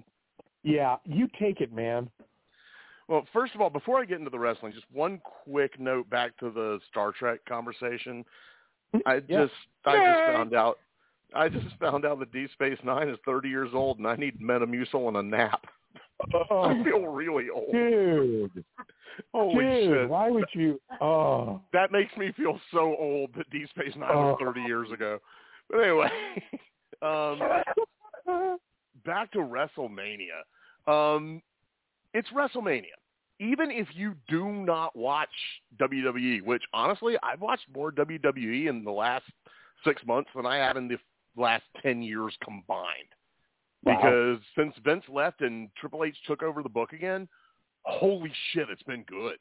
yeah, you take it, man. Well, first of all, before I get into the wrestling, just one quick note back to the Star Trek conversation. I Yeah. just I Yay. just found out I just found out that Deep Space Nine is thirty years old and I need Metamucil and a nap. I Oh, feel really old. dude, Holy dude, shit. why would you? Oh, That makes me feel so old that Deep Space Nine was Oh. thirty years ago. But anyway, um back to WrestleMania. Um, it's WrestleMania. Even if you do not watch WWE, which honestly, I've watched more WWE in the last six months than I have in the last ten years combined. Wow. Because since Vince left and Triple H took over the book again, holy shit, it's been good.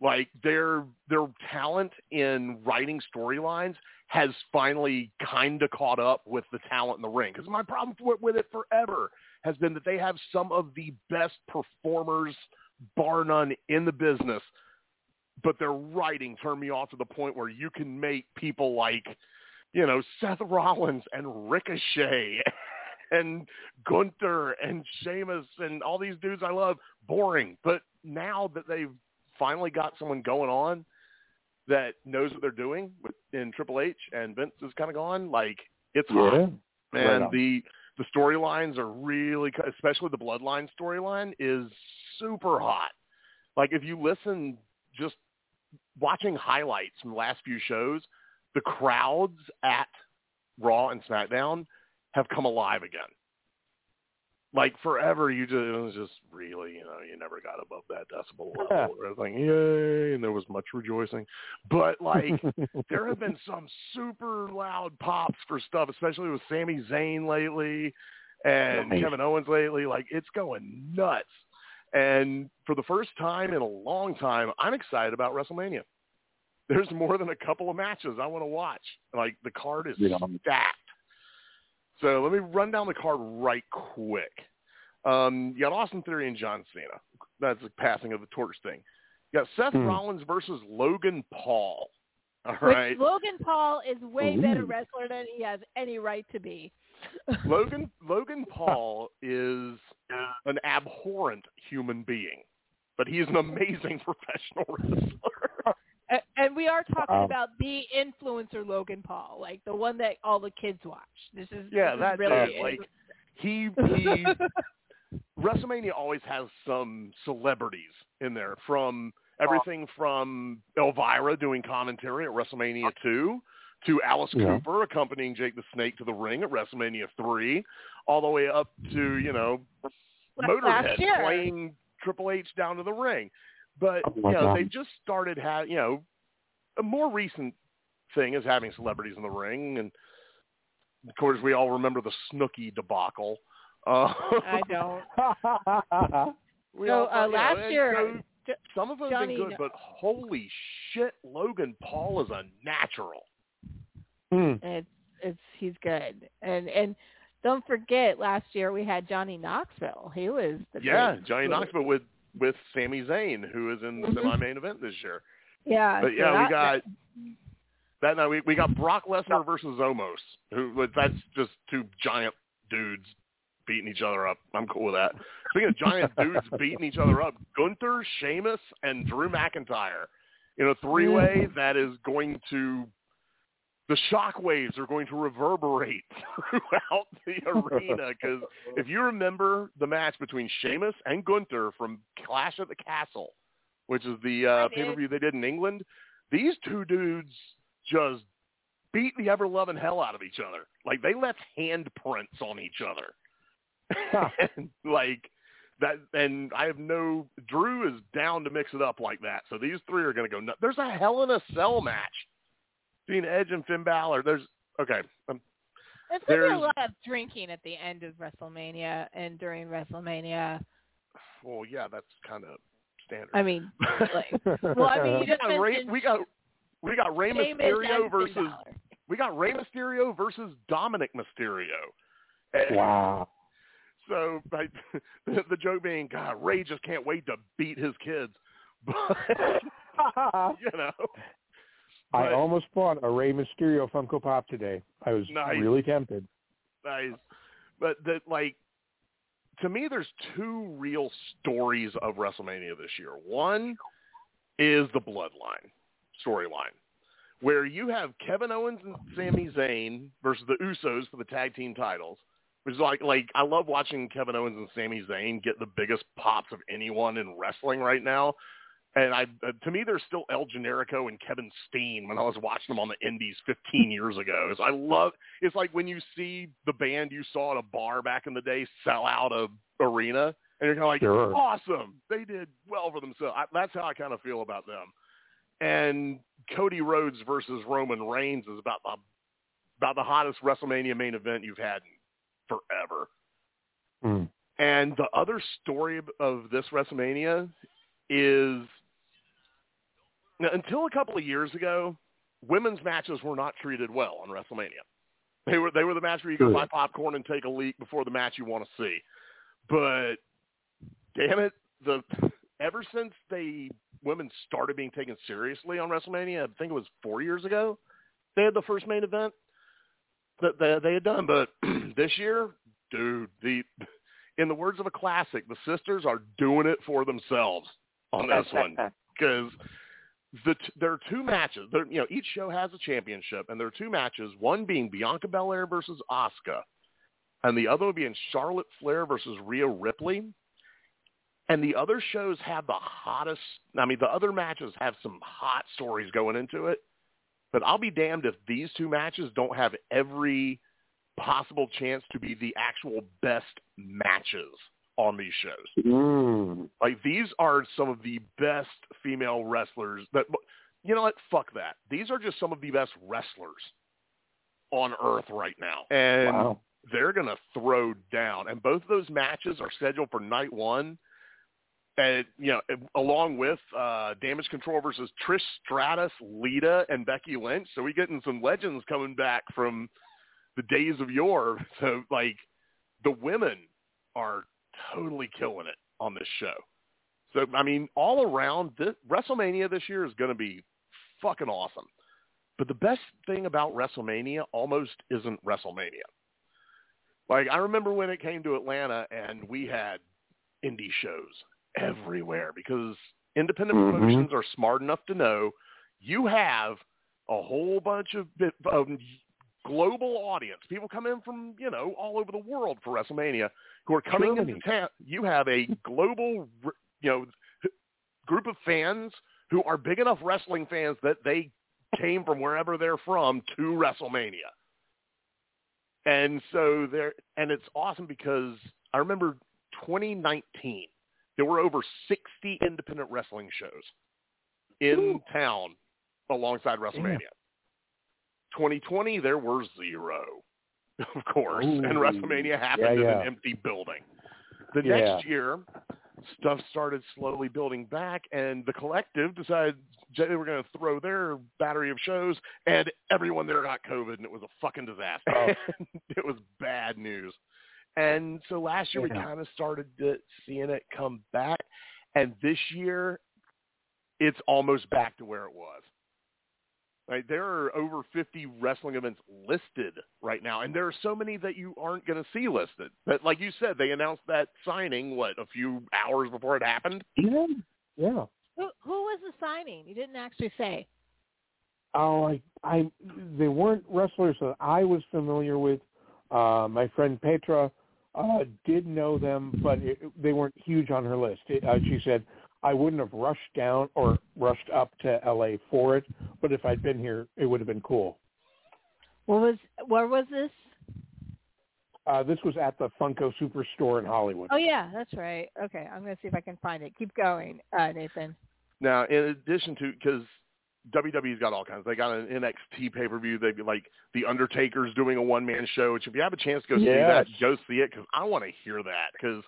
Like their their talent in writing storylines has finally kind of caught up with the talent in the ring. Because my problem with it forever has been that they have some of the best performers, bar none, in the business. But their writing turned me off to the point where you can make people like, you know, Seth Rollins and Ricochet and Gunther and Sheamus and all these dudes I love boring. But now that they've finally got someone going on that knows what they're doing with, in Triple H and Vince is kind of gone, like it's hot yeah. man. Right the the storylines are really, especially the Bloodline storyline, is super hot. Like if you listen, just watching highlights from the last few shows, the crowds at Raw and SmackDown have come alive again. Like forever, you just it was just really, you know, you never got above that decibel level. Was like, yay, and there was much rejoicing. But like, there have been some super loud pops for stuff, especially with Sami Zayn lately and Nice. Kevin Owens lately. Like it's going nuts. And for the first time in a long time, I'm excited about WrestleMania. There's more than a couple of matches I want to watch. Like the card is Yeah. stacked. So let me run down the card right quick. Um, you got Austin Theory and John Cena. That's the passing of the torch thing. You got Seth Hmm. Rollins versus Logan Paul. All right. Which. Logan Paul is way better wrestler than he has any right to be. Logan Logan Paul is an abhorrent human being, but he is an amazing professional wrestler. A- And we are talking Wow. about the influencer Logan Paul, like the one that all the kids watch. This is yeah, this is that's really it. Like he he WrestleMania always has some celebrities in there from everything from Elvira doing commentary at WrestleMania 2 to Alice Yeah. Cooper accompanying Jake the Snake to the ring at WrestleMania 3 all the way up to, you know, Motorhead playing Triple H down to the ring. But, Oh you know, God. they've just started having, you know, a more recent thing is having celebrities in the ring and of course, we all remember the Snooki debacle. Uh, I don't. we So all- uh, you know, last year, so some of them have been good, but holy shit, Logan Paul is a natural. Hmm. it's it's he's good, and and don't forget last year we had Johnny Knoxville. He was the Yeah, Johnny Knoxville with with Sami Zayn, who is in the Mhm. semi-main event this year. Yeah, But so yeah, we got that. No, we we got Brock Lesnar versus Omos. Who that's just two giant dudes beating each other up. I'm cool with that. Speaking of giant dudes beating each other up, Gunther, Sheamus, and Drew McIntyre in a three-way that is going to the shock waves are going to reverberate throughout the arena because if you remember the match between Sheamus and Gunther from Clash at the Castle, which is the uh, pay-per-view they did in England, these two dudes just beat the ever-loving hell out of each other. Like they left handprints on each other. Huh. and like that and I have no Drew is down to mix it up like that. So these three are going to go nuts. There's a Hell in a Cell match between Edge and Finn Balor. There's okay. Um, It's gonna be a lot of drinking at the end of WrestleMania and during WrestleMania. well, yeah, that's kind of standard. I mean, like, well, I mean, you we got Rey, mentioned we got we got Rey Mysterio versus we got Rey Mysterio versus Dominik Mysterio. And wow. So like, the joke being, God, Rey just can't wait to beat his kids. but you know. I almost bought a Rey Mysterio Funko Pop today. I was Nice. really tempted. Nice. But that like to me there's two real stories of WrestleMania this year. One is the bloodline storyline. Where you have Kevin Owens and Sami Zayn versus the Usos for the tag team titles. Which is like like I love watching Kevin Owens and Sami Zayn get the biggest pops of anyone in wrestling right now. And I, uh, to me, there's still El Generico and Kevin Steen when I was watching them on the Indies 15 years ago. So I love. It's like when you see the band you saw at a bar back in the day sell out a arena, and you're kind of like, Sure. awesome, they did well for themselves. I, that's how I kind of feel about them. And Cody Rhodes versus Roman Reigns is about the about the hottest WrestleMania main event you've had in forever. Mm. And the other story of this WrestleMania is now, until a couple of years ago, women's matches were not treated well on WrestleMania. They were they were the match where you go Good. buy popcorn and take a leak before the match you want to see. But damn it, the ever since they women started being taken seriously on WrestleMania, I think it was four years ago, they had the first main event that they, they had done. But this year, dude, the in the words of a classic, the sisters are doing it for themselves on this one because the t- there are two matches. There, you know, each show has a championship, and there are two matches. One being Bianca Belair versus Asuka, and the other being Charlotte Flair versus Rhea Ripley. And the other shows have the hottest. I mean, the other matches have some hot stories going into it. But I'll be damned if these two matches don't have every possible chance to be the actual best matches on these shows. Mm. Like these are some of the best female wrestlers that you know what? Fuck that. These are just some of the best wrestlers on earth right now. And Wow. they're going to throw down. And both of those matches are scheduled for night 1. And you know, along with uh Damage Control versus Trish Stratus, Lita, and Becky Lynch. So we're getting some legends coming back from the days of yore. So like the women are totally killing it on this show. So I mean, all around, this, WrestleMania this year is going to be fucking awesome. But the best thing about WrestleMania almost isn't WrestleMania. Like I remember when it came to Atlanta and we had indie shows everywhere because independent Mhm. promotions are smart enough to know you have a whole bunch of, bit, of global audience. People come in from, you know, all over the world for WrestleMania who are coming Germany. into town. You have a global, you know, group of fans who are big enough wrestling fans that they came from wherever they're from to WrestleMania. And so there, and it's awesome because I remember 2019, there were over 60 independent wrestling shows in town alongside WrestleMania. 2020, there were zero, of course, and WrestleMania happened Yeah, in an empty building. The Yeah. next year, stuff started slowly building back, and the collective decided they were going to throw their battery of shows, and everyone there got COVID, and it was a fucking disaster. Oh. it was bad news. And so last year we kind of started to, seeing it come back, and this year it's almost back to where it was. Right, there are over 50 wrestling events listed right now, and there are so many that you aren't going to see listed. But like you said, they announced that signing what a few hours before it happened. Yeah. Yeah. Who, who was the signing? You didn't actually say. Oh, I, I, they weren't wrestlers that I was familiar with. Uh, my friend Petra uh, did know them, but it, they weren't huge on her list. It, uh, she said I wouldn't have rushed down or rushed up to L.A. for it, but if I'd been here, it would have been cool. What was where was this? Uh, this was at the Funko Superstore in Hollywood. Oh yeah, that's right. Okay, I'm gonna see if I can find it. Keep going, uh, Nathan. Now, in addition to because WWE's got all kinds. They got an NXT pay per view. They like the Undertaker's doing a one man show. Which if you have a chance to go see that, Yes. go see it because I want to hear that. Because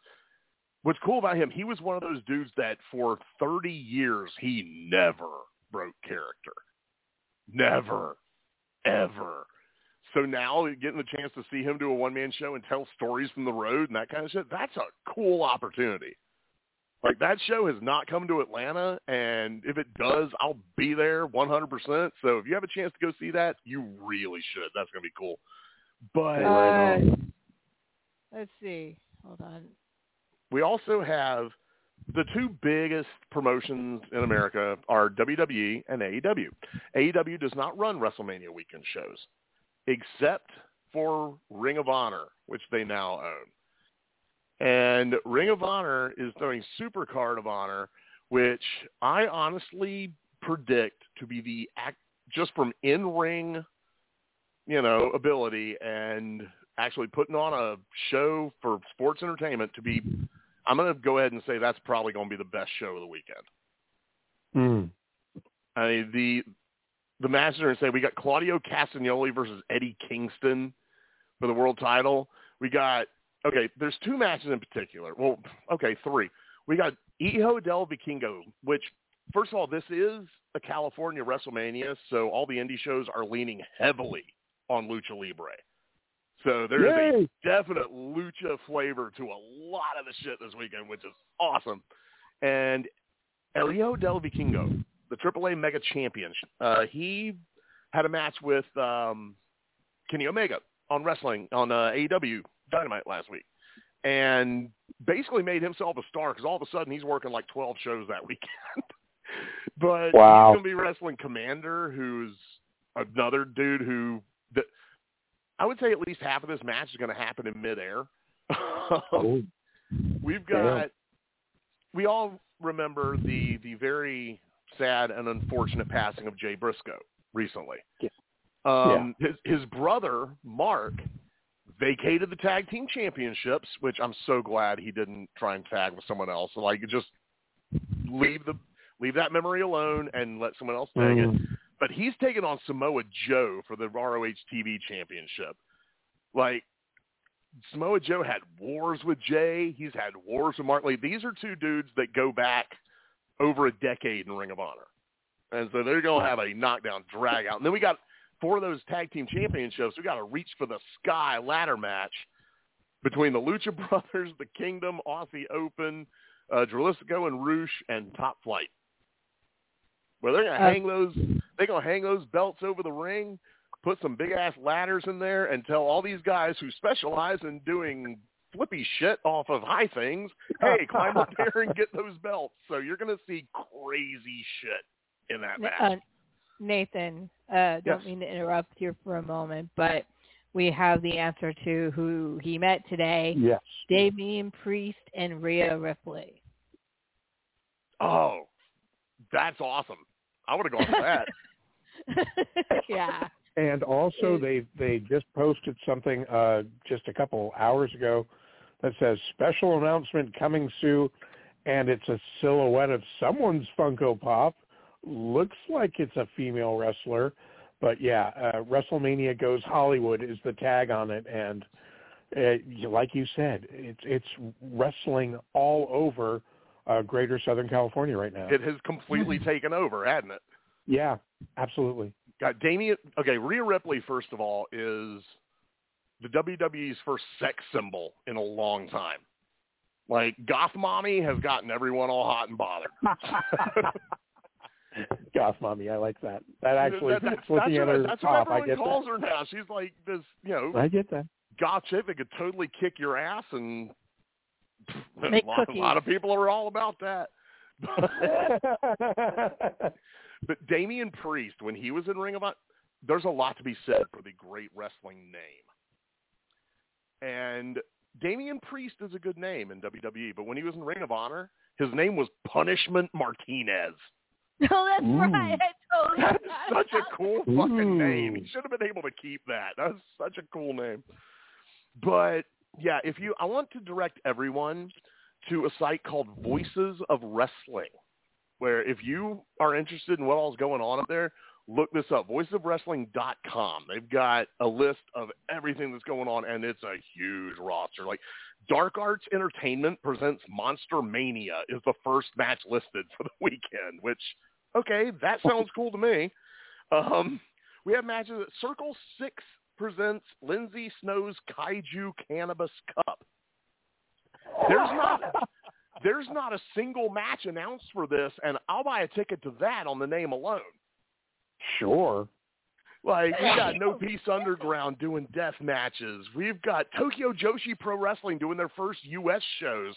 what's cool about him, he was one of those dudes that for 30 years he never broke character, never, ever. So now getting the chance to see him do a one man show and tell stories from the road and that kind of shit, that's a cool opportunity. Like that show has not come to Atlanta, and if it does, I'll be there 100%. So if you have a chance to go see that, you really should. That's gonna be cool. But Uh, let's see. Hold on. We also have the two biggest promotions in America are WWE and AEW. AEW does not run WrestleMania weekend shows, except for Ring of Honor, which they now own. And Ring of Honor is doing Supercard of Honor, which I honestly predict to be the act just from in-ring, you know, ability and actually putting on a show for sports entertainment to be I'm going to go ahead and say that's probably going to be the best show of the weekend. Mm. I mean, the the matches are going to say we got Claudio Castagnoli versus Eddie Kingston for the world title. We got okay. There's two matches in particular. Well, okay, three. We got Hijo del Vikingo, which first of all, this is a California WrestleMania, so all the indie shows are leaning heavily on lucha libre. So there is Yay! a definite lucha flavor to a lot of the shit this weekend, which is awesome. And Hijo del Vikingo, the AAA Mega Champion, uh, he had a match with um, Kenny Omega on wrestling on uh, AEW Dynamite last week, and basically made himself a star because all of a sudden he's working like 12 shows that weekend. but Wow. he's going to be wrestling Komander, who's another dude who the, I would say at least half of this match is going to happen in midair. Oh. We've got we all remember the the very sad and unfortunate passing of Jay Briscoe recently. Yeah. Um his his brother Mark vacated the tag team championships, which I'm so glad he didn't try and tag with someone else. Like just leave the leave that memory alone and let someone else tag it Mm. But he's taking on Samoa Joe for the ROH TV championship. Like Samoa Joe had wars with Jay. He's had wars with Mark Lee. These are two dudes that go back over a decade in Ring of Honor. And so they're going to have a knockdown drag out. And then we got for those tag team championships, we got to reach for the sky ladder match between the Lucha Brothers, the Kingdom, Aussie Open, uh, Dralistico and Rush, and Top Flight. Well, they're going to Uh, hang those, they're going to hang those belts over the ring, put some big ass ladders in there, and tell all these guys who specialize in doing flippy shit off of high things, hey, climb up there and get those belts. So you're going to see crazy shit in that match. Uh, Nathan, uh, don't Yes. mean to interrupt you for a moment, but we have the answer to who he met today: Yes. Damian Priest and Rhea Ripley. Oh, that's awesome. I would have gone for that. yeah. And also, they they just posted something uh, just a couple hours ago that says special announcement coming soon, and it's a silhouette of someone's Funko Pop. Looks like it's a female wrestler, but yeah, uh, WrestleMania goes Hollywood is the tag on it, and uh, like you said, it's it's wrestling all over uh, Greater Southern California right now. It has completely taken over, hasn't it? yeah, absolutely. Got Damian. Okay, Rhea Ripley, first of all, is the WWE's first sex symbol in a long time. Like Goth Mommy has gotten everyone all hot and bothered. Goth mommy, I like that. That actually, That- that's, looking that's at what, her that's what top, I everyone get calls her now. She's like this, you know. I get that. goth chick that could totally kick your ass, and Make a, lot, a lot of people are all about that. But Damian Priest, when he was in Ring of Honor, there's a lot to be said for the great wrestling name. And Damian Priest is a good name in WWE, but when he was in Ring of Honor, his name was Punishment Martinez. No, oh, that's Ooh. right. I totally That's such a cool Ooh. fucking name. He should have been able to keep that. That's such a cool name. But yeah, if you, I want to direct everyone to a site called Voices of Wrestling, where if you are interested in what all's going on up there, look this up. Voicesofwrestling.com. They've got a list of everything that's going on, and it's a huge roster. Like Dark Arts Entertainment presents Monster Mania is the first match listed for the weekend, which okay, that sounds cool to me. Um, we have matches at Circle Six presents Lindsay Snow's Kaiju Cannabis Cup. There's not there's not a single match announced for this, and I'll buy a ticket to that on the name alone. Sure. Like we got No Peace Underground doing death matches. We've got Tokyo Joshi Pro Wrestling doing their first U.S. shows.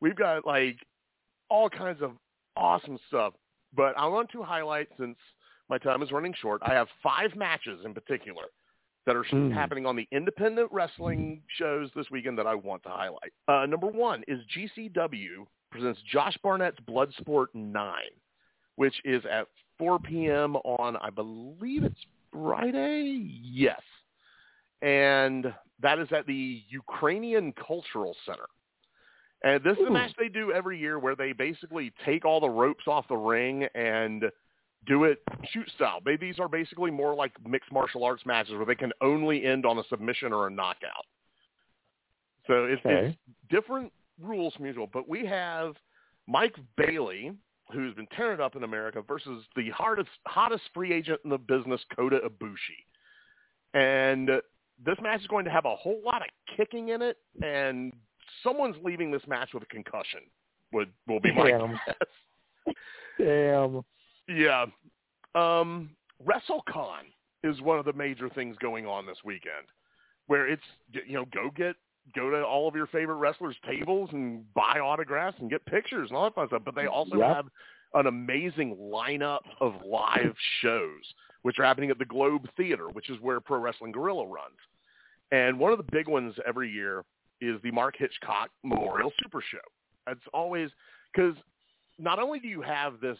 We've got like all kinds of awesome stuff. But I want to highlight since my time is running short. I have five matches in particular that are Mm. happening on the independent wrestling shows this weekend that I want to highlight. Uh, number one is GCW presents Josh Barnett's Bloodsport 9, which is at 4 p.m. on, I believe it's Friday? Yes. And that is at the Ukrainian Cultural Center. And this is a match they do every year where they basically take all the ropes off the ring and do it shoot style. They, these are basically more like mixed martial arts matches where they can only end on a submission or a knockout. So it's, Okay. it's different rules from usual. But we have Mike Bailey, who's been tearing it up in America, versus the hardest, hottest free agent in the business, Kota Ibushi. And uh, this match is going to have a whole lot of kicking in it, and someone's leaving this match with a concussion. Would will be my Damn. guess. Damn. Yeah. Um, WrestleCon is one of the major things going on this weekend, where it's you know go get go to all of your favorite wrestlers' tables and buy autographs and get pictures and all that fun stuff. But they also Yep. have an amazing lineup of live shows, which are happening at the Globe Theater, which is where Pro Wrestling Guerrilla runs. And one of the big ones every year is the Mark Hitchcock Memorial Super Show. It's always because not only do you have this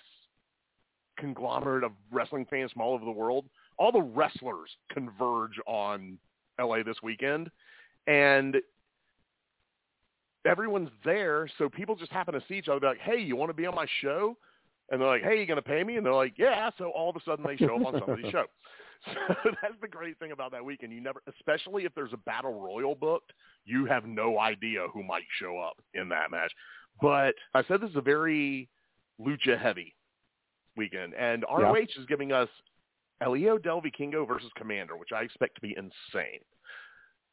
conglomerate of wrestling fans from all over the world, all the wrestlers converge on LA this weekend, and everyone's there. So people just happen to see each other. Be like, "Hey, you want to be on my show?" And they're like, "Hey, you gonna pay me?" And they're like, "Yeah." So all of a sudden they show up on somebody's show. So that's the great thing about that weekend. You never, especially if there's a battle royal booked, you have no idea who might show up in that match. But I said this is a very lucha heavy weekend, and Yeah. ROH is giving us Hijo Del Vikingo versus Komander, which I expect to be insane.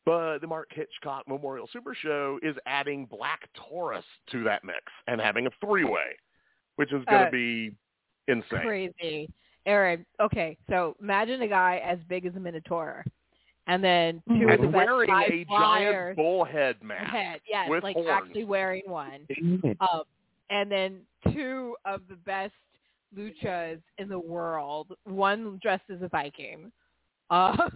But the Mark Hitchcock Memorial Super Show is adding Black Taurus to that mix and having a three-way, which is going to Uh, be insane. Crazy. Aaron, okay, so imagine a guy as big as a Minotaur. And then two of the And best wearing a giant bullhead mask. head. Yes, with like horns. actually wearing one. Um, and then two of the best luchas in the world. One dressed as a Viking. Uh,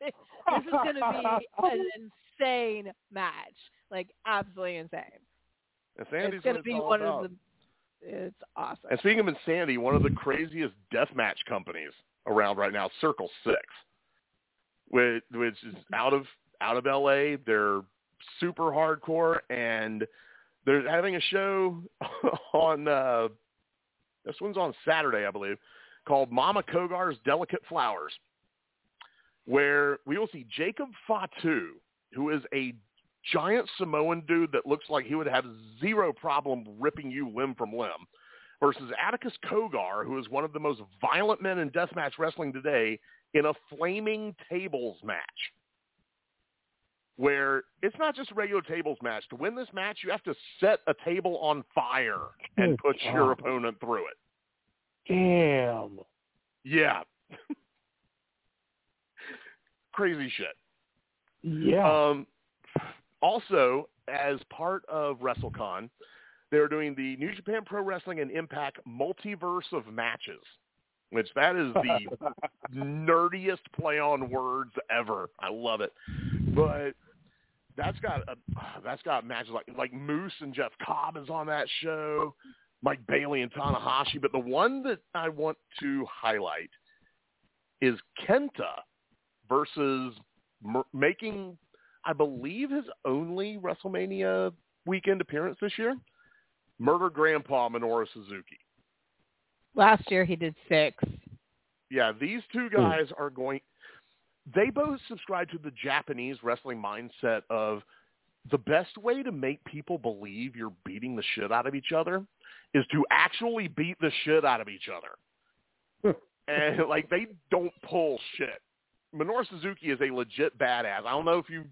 this is going to be an insane match, like absolutely insane. Insanity it's going to be one about. of the. It's awesome. And speaking of insanity, one of the craziest deathmatch companies around right now, Circle Six, which which is out of out of LA. They're super hardcore, and they're having a show on uh, this one's on Saturday, I believe, called Mama Cogar's Delicate Flowers, where we will see Jacob Fatu, who is a giant Samoan dude that looks like he would have zero problem ripping you limb from limb, versus Atticus Cogar, who is one of the most violent men in deathmatch wrestling today, in a flaming tables match. Where it's not just a regular tables match. To win this match, you have to set a table on fire and put your opponent through it. Damn. Yeah. Crazy shit. Yeah. Um, also, as part of WrestleCon, they're doing the New Japan Pro Wrestling and Impact Multiverse of Matches, which that is the nerdiest play on words ever. I love it. But that's got a, that's got matches like like Moose and Jeff Cobb is on that show, Mike Bailey and Tanahashi. But the one that I want to highlight is Kenta versus mer- making, I believe, his only WrestleMania weekend appearance this year. Murder Grandpa Minoru Suzuki. Last year he did six. Yeah, these two guys are going. They both subscribe to the Japanese wrestling mindset of the best way to make people believe you're beating the shit out of each other is to actually beat the shit out of each other. and like they don't pull shit. Minoru Suzuki is a legit badass. I don't know if you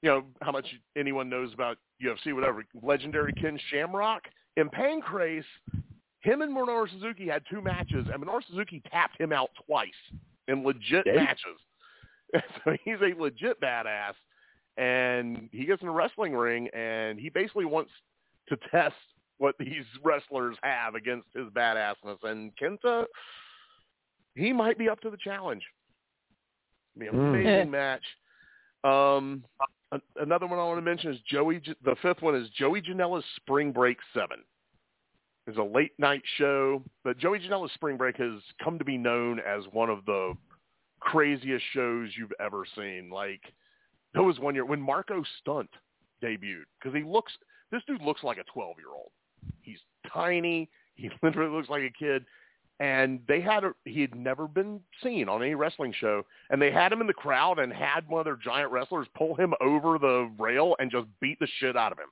you know how much anyone knows about UFC, whatever. Legendary Ken Shamrock in Pancrase, him and Minoru Suzuki had two matches, and Minoru Suzuki tapped him out twice in legit Okay. matches. so he's a legit badass, and he gets in a wrestling ring, and he basically wants to test what these wrestlers have against his badassness. And Kenta, he might be up to the challenge. Be an Mm. amazing match. Um, another one I want to mention is Joey. The fifth one is Joey Janela's Spring Break Seven. It's a late night show, but Joey Janela's Spring Break has come to be known as one of the craziest shows you've ever seen. Like there was one year when Marko Stunt debuted because he looks. This dude looks like a twelve year old. He's tiny. He literally looks like a kid. And they had a, he had never been seen on any wrestling show, and they had him in the crowd and had one of their giant wrestlers pull him over the rail and just beat the shit out of him.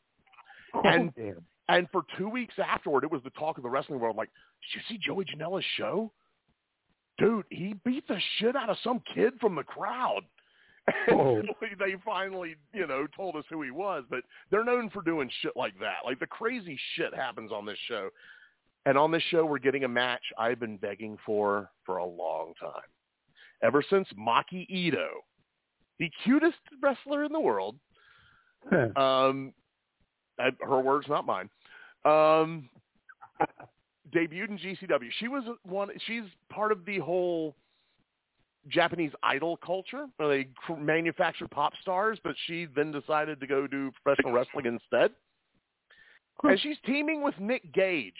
Oh, and- oh, damn. And for two weeks afterward, it was the talk of the wrestling world. Like, did you see Joey Janela's show? Dude, he beat the shit out of some kid from the crowd. Oh. they finally, you know, told us who he was. But they're known for doing shit like that. Like the crazy shit happens on this show. And on this show, we're getting a match I've been begging for for a long time. Ever since Maki Ito, the cutest wrestler in the world, um, her words, not mine. Um, debuted in GCW. She was one. She's part of the whole Japanese idol culture. Where they manufacture pop stars, but she then decided to go do professional wrestling instead. And she's teaming with Nick Gage,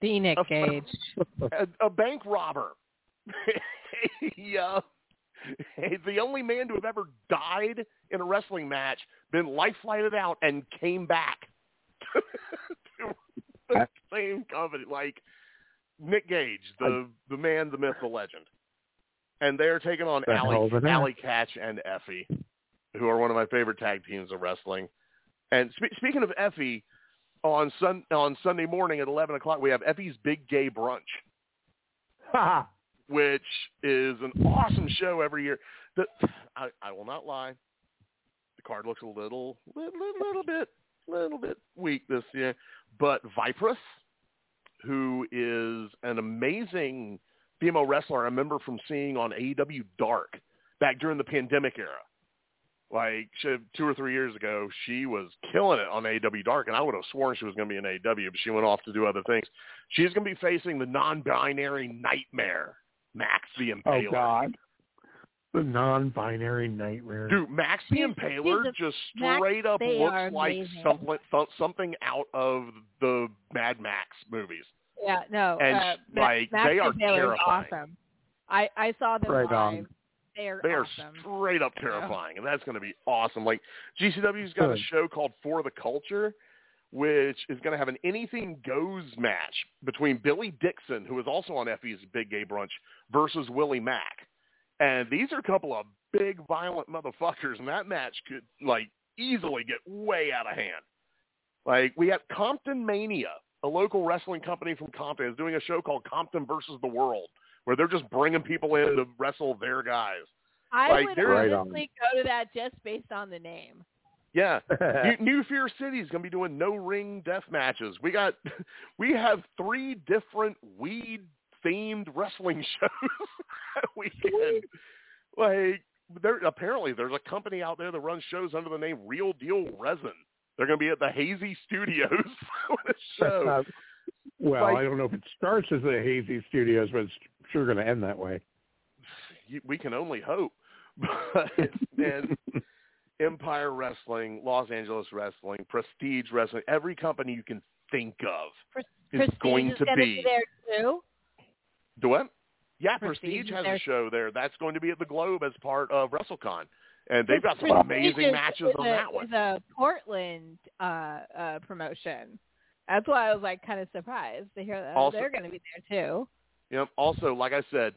The Nick A- Gage. a, a bank robber. yeah. Uh, the only man to have ever died in a wrestling match, been life flighted out, and came back the same company. Like Nick Gage, the the man, the myth, the legend. And they're taking on Allie, Allie Katch and Effy, who are one of my favorite tag teams of wrestling. And spe- speaking of Effy, on sun on Sunday morning at eleven o'clock, we have Effy's Big Gay Brunch which is an awesome show every year. The, I, I will not lie, the card looks a little, little, little bit, little bit weak this year. But Vipress, who is an amazing female wrestler, I remember from seeing on AEW Dark back during the pandemic era. Like she, two or three years ago, she was killing it on AEW Dark, and I would have sworn she was going to be in AEW, but she went off to do other things. She's going to be facing the non-binary nightmare, Max the Impaler. Oh God. The non-binary nightmare. Dude, Max the She's- Impaler she's a- just Max, straight up looks like something, something out of the Mad Max movies. Yeah, no. And, uh, like, Max they are and terrifying. awesome. I I saw them Right live. on. They are They are awesome. straight up terrifying, and that's going to be awesome. Like GCW's got a show called For the Culture, which is going to have an anything goes match between Billy Dixon, who is also on Effy's Big Gay Brunch, versus Willie Mack. And these are a couple of big, violent motherfuckers, and that match could like easily get way out of hand. Like we have Compton Mania, a local wrestling company from Compton, is doing a show called Compton versus the World, where they're just bringing people in to wrestle their guys. I like, would there- Right on. go to that just based on the name. Yeah, New, New Fear City is going to be doing no ring death matches. We got, we have three different weed themed wrestling shows that weekend. Like, there apparently there's a company out there that runs shows under the name Real Deal Resin. They're going to be at the Hazy Studios for the show. well, like- I don't know if it starts as the Hazy Studios, but it's sure going to end that way. We can only hope. But and Empire Wrestling, Los Angeles Wrestling, Prestige Wrestling, every company you can think of Pres- is Prestige going is to gonna be. there too. Do what? Yeah, Prestige Prestige, has there. a show there. That's going to be at the Globe as part of WrestleCon, and they've got some Prestige amazing matches is on a, that one. Is a Portland uh, uh, promotion. That's why I was like kind of surprised to hear that Also- they're going to be there too. You know, also, like I said,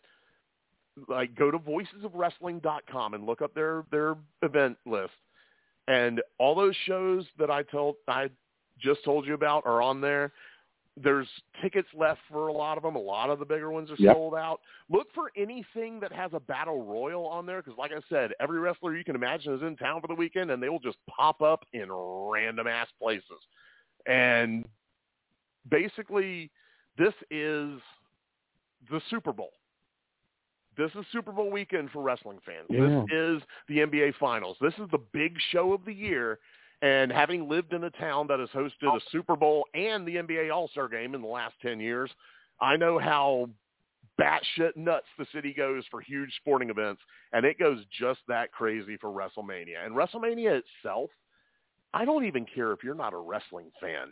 like go to voicesofwrestling.com and look up their their event list, and all those shows that I told I just told you about are on there. There's tickets left for a lot of them. A lot of the bigger ones are Yep. sold out. Look for anything that has a battle royal on there because, like I said, every wrestler you can imagine is in town for the weekend, and they will just pop up in random ass places. And basically, this is the Super Bowl. This is Super Bowl weekend for wrestling fans. Yeah. This is the NBA Finals. This is the big show of the year. And having lived in a town that has hosted a oh. Super Bowl and the NBA All-Star Game in the last 10 years, I know how batshit nuts the city goes for huge sporting events, and it goes just that crazy for WrestleMania. And WrestleMania itself, I don't even care if you're not a wrestling fan.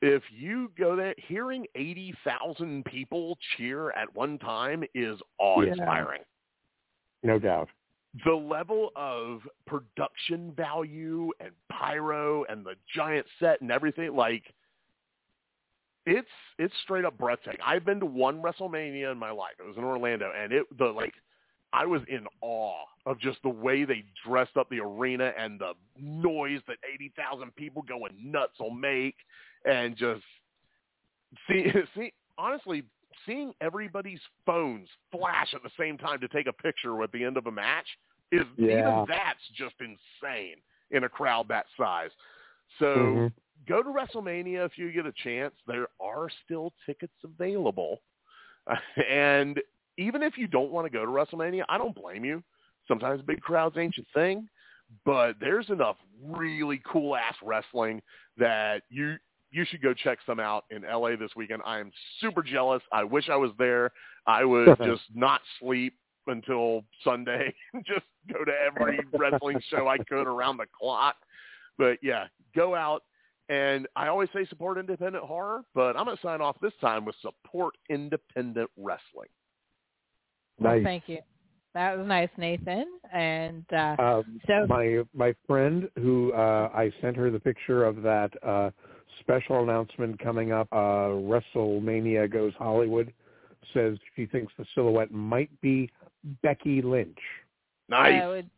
If you go there, hearing 80,000 people cheer at one time is awe-inspiring No doubt. The level of production value and pyro and the giant set and everything like it's it's straight up breathtaking. I've been to one WrestleMania in my life. It was in Orlando and it the like I was in awe of just the way they dressed up the arena and the noise that 80,000 people going nuts will make and just see see honestly seeing everybody's phones flash at the same time to take a picture at the end of a match is Yeah. even that's just insane in a crowd that size. So Mhm. go to WrestleMania if you get a chance. There are still tickets available. And even if you don't want to go to WrestleMania, I don't blame you. Sometimes big crowds ain't your thing, but there's enough really cool ass wrestling that you you should go check some out in LA this weekend. I am super jealous. I wish I was there. I would just not sleep until Sunday and just go to every wrestling show I could around the clock. But yeah, go out and I always say support independent horror, but I'm going to sign off this time with support independent wrestling. Well, Nice. thank you. That was nice, Nathan. And uh, Um, so my my friend who uh, I sent her the picture of that uh, special announcement coming up, uh, WrestleMania goes Hollywood, says she thinks the silhouette might be Becky Lynch. Nice. that would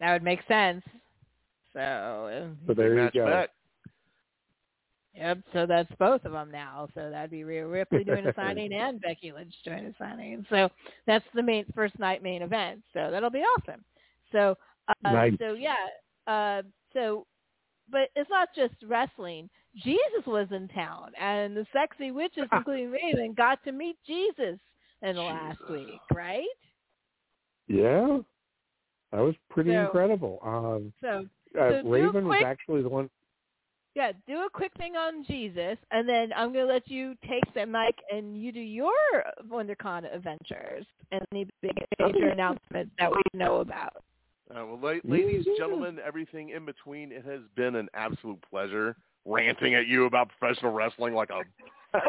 that would make sense. So uh, So there you go. bet. Yep, so that's both of them now. So that'd be Rhea Ripley doing a signing and Becky Lynch doing a signing. So that's the main first night main event. So that'll be awesome. So uh, Nice. so yeah, uh, so but it's not just wrestling. Jesus was in town, and the sexy witches, including Raven, got to meet Jesus in the last week, right? Yeah, that was pretty So- incredible. Um, So uh, so do a Raven was actually the one. Yeah, do a quick thing on Jesus, and then I'm going to let you take the mic and you do your WonderCon adventures and any big major announcements that we know about. Uh, well, la- ladies, and gentlemen, everything in between, it has been an absolute pleasure ranting at you about professional wrestling like a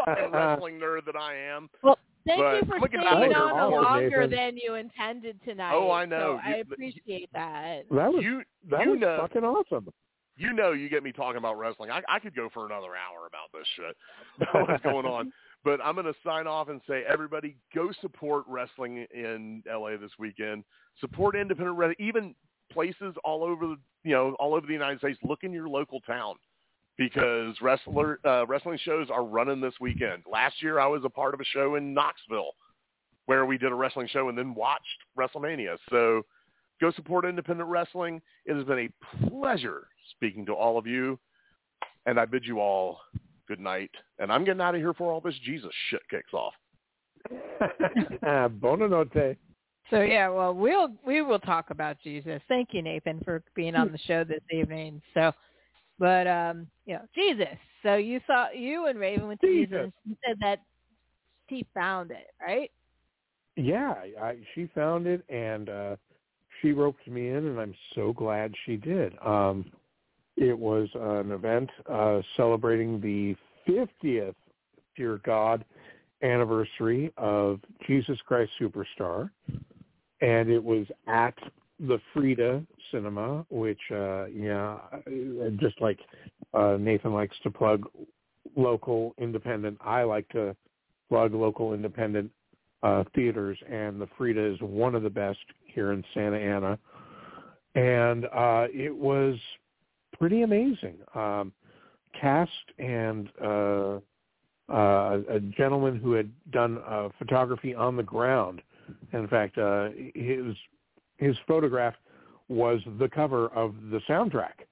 fucking wrestling nerd that I am. Well, thank But you for I'm looking staying on over longer Nathan. than you intended tonight. Oh, I know. So I appreciate that. That was You, that you was know, fucking awesome. you know, you get me talking about wrestling. I, I could go for another hour about this shit, about what's going on. But I'm going to sign off and say, everybody, go support wrestling in LA this weekend. Support independent wrestling, even places all over, the, you know, all over the United States. Look in your local town because wrestler uh, wrestling shows are running this weekend. Last year, I was a part of a show in Knoxville where we did a wrestling show and then watched WrestleMania. So go support independent wrestling. It has been a pleasure speaking to all of you, and I bid you all good night. And I'm getting out of here before all this Jesus shit kicks off. Ah, Buonanotte. So yeah, well, we'll we will talk about Jesus. Thank you, Nathan, for being on the show this evening. So, but um, you know, Jesus. So you saw you and Raven went to Jesus. Jesus. You said that he found it, right? Yeah, I, she found it and uh, she roped me in, and I'm so glad she did. Um, it was an event uh, celebrating the 50th, dear God, anniversary of Jesus Christ Superstar, and it was at the Frida Cinema, which, uh, yeah, just like uh, Nathan likes to plug local independent, I like to plug local independent uh, theaters, and the Frida is one of the best here in Santa Ana. And uh, it was pretty amazing. Um, cast and uh, uh, a gentleman who had done uh, photography on the ground. In fact, uh, his his photograph was the cover of the soundtrack,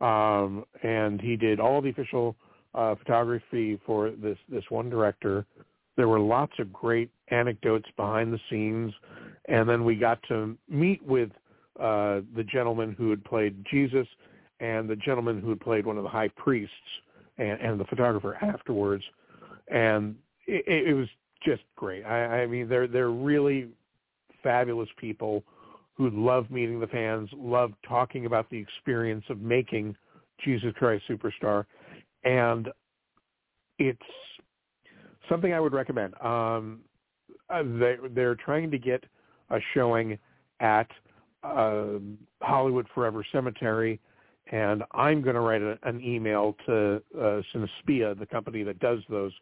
um, and he did all the official uh, photography for this this one director. There were lots of great anecdotes behind the scenes, and then we got to meet with uh, the gentleman who had played Jesus and the gentleman who had played one of the high priests and, and the photographer afterwards, and it, it was just great. I, I mean, they're they're really fabulous people who love meeting the fans, love talking about the experience of making Jesus Christ Superstar, and it's something I would recommend. Um, uh, they, they're trying to get a showing at uh, Hollywood Forever Cemetery, and I'm going to write a, an email to uh, Cinespia, the company that does those,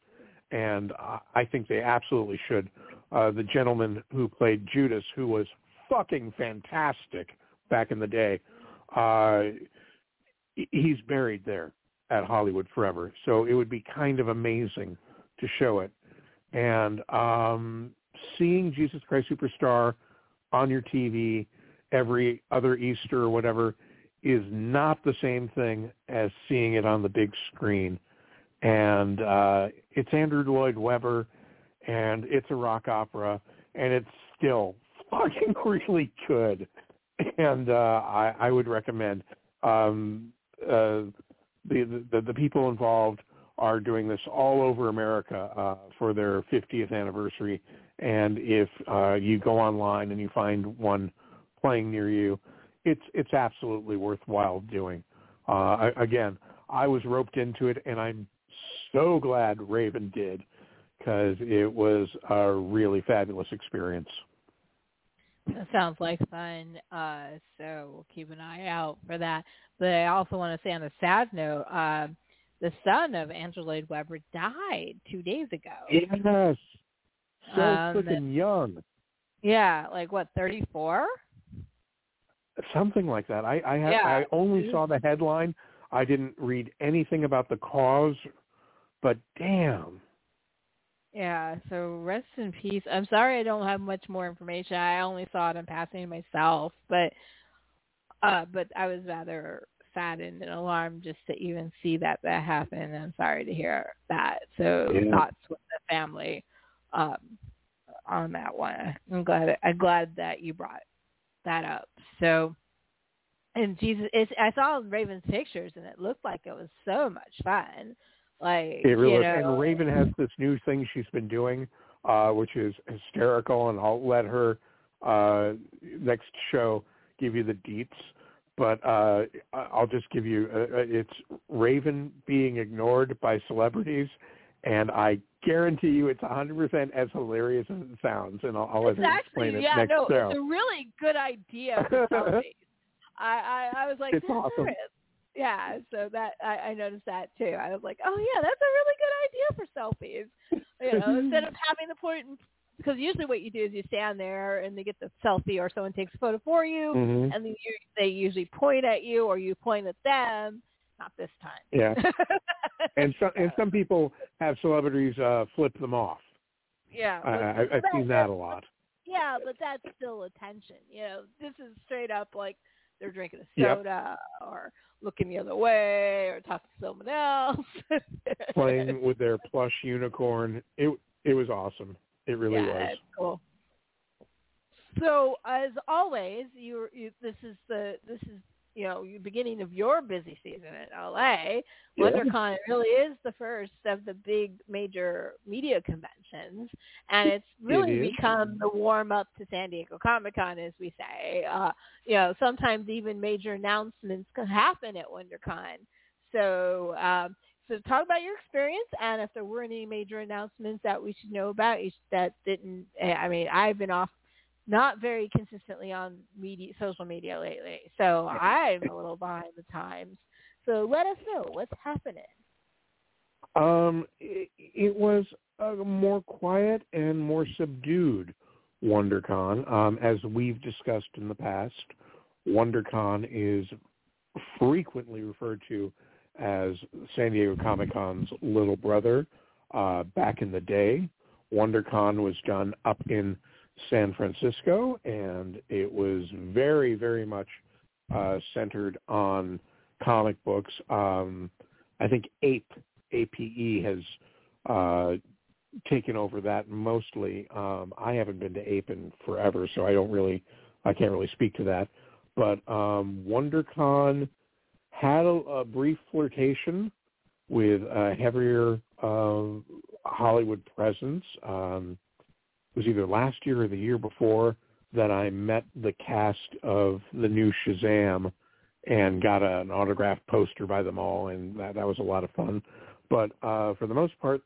and I think they absolutely should. Uh, the gentleman who played Judas, who was fucking fantastic back in the day, uh, he's buried there at Hollywood Forever. So it would be kind of amazing to show it. And um, seeing Jesus Christ Superstar on your TV every other Easter or whatever is not the same thing as seeing it on the big screen. And uh, it's Andrew Lloyd Webber, and it's a rock opera, and it's still fucking really good. And uh, I, I would recommend. Um, uh, the, the the people involved are doing this all over America uh, for their 50th anniversary. And if uh, you go online and you find one playing near you, it's it's absolutely worthwhile doing. Uh, again, I was roped into it, and I'm so glad Raven did because it was a really fabulous experience. That sounds like fun. Uh, so we'll keep an eye out for that. But I also want to say on a sad note, uh, the son of Andrew Lloyd Webber died two days ago. Yes. So um, freaking young. Yeah, like what, 34? Something like that. I I, have, yeah. I only saw the headline. I didn't read anything about the cause, but damn. Yeah, so rest in peace. I'm sorry I don't have much more information. I only saw it in passing myself, but uh but I was rather saddened and alarmed just to even see that that happened. I'm sorry to hear that. So yeah. thoughts with the family um on that one. I'm glad I'm glad that you brought that up. So and Jesus it's I saw Raven's pictures and it looked like it was so much fun. Like it really you know, and Raven has this new thing she's been doing, uh, which is hysterical, and I'll let her uh, next show give you the deets. But uh, I'll just give you uh, uh, it's Raven being ignored by celebrities, and I guarantee you it's 100% as hilarious as it sounds. And I'll, I'll let explain actually, yeah, next no, show. It's a really good idea for selfies. I, I I was like, it's awesome. Is yeah, so that I, I noticed that too. I was like, oh yeah, that's a really good idea for selfies. You know, instead of having the point, because usually what you do is you stand there and they get the selfie, or someone takes a photo for you, mm-hmm. and then you, they usually point at you, or you point at them. Not this time. Yeah. and some and some people have celebrities uh flip them off. Yeah, I, I, I've seen that a lot. Yeah, but that's still attention. You know, this is straight up like they're drinking a soda yep. or looking the other way or talking to someone else. Playing with their plush unicorn. It it was awesome. It really yeah, was. Cool. So as always, you, you this is the this is you know, beginning of your busy season in LA, yeah. WonderCon really is the first of the big major media conventions, and it's really it become the warm up to San Diego Comic Con, as we say. Uh, you know, sometimes even major announcements can happen at WonderCon. So, um, so talk about your experience, and if there were any major announcements that we should know about that didn't. I mean, I've been off not very consistently on media, social media lately. So I'm a little behind the times. So let us know what's happening. Um, it, it was a more quiet and more subdued WonderCon. Um, as we've discussed in the past, WonderCon is frequently referred to as San Diego Comic Con's little brother. uh, back in the day. WonderCon was done up in San Francisco, and it was very, very much uh, centered on comic books. Um, I think APE, APE has uh, taken over that mostly. Um, I haven't been to APE in forever, so I don't really, I can't really speak to that. But um, WonderCon had a, a brief flirtation with a heavier uh, Hollywood presence. Um, was either last year or the year before that I met the cast of the new Shazam and got a, an autographed poster by them all, and that, that was a lot of fun. But uh, for the most part,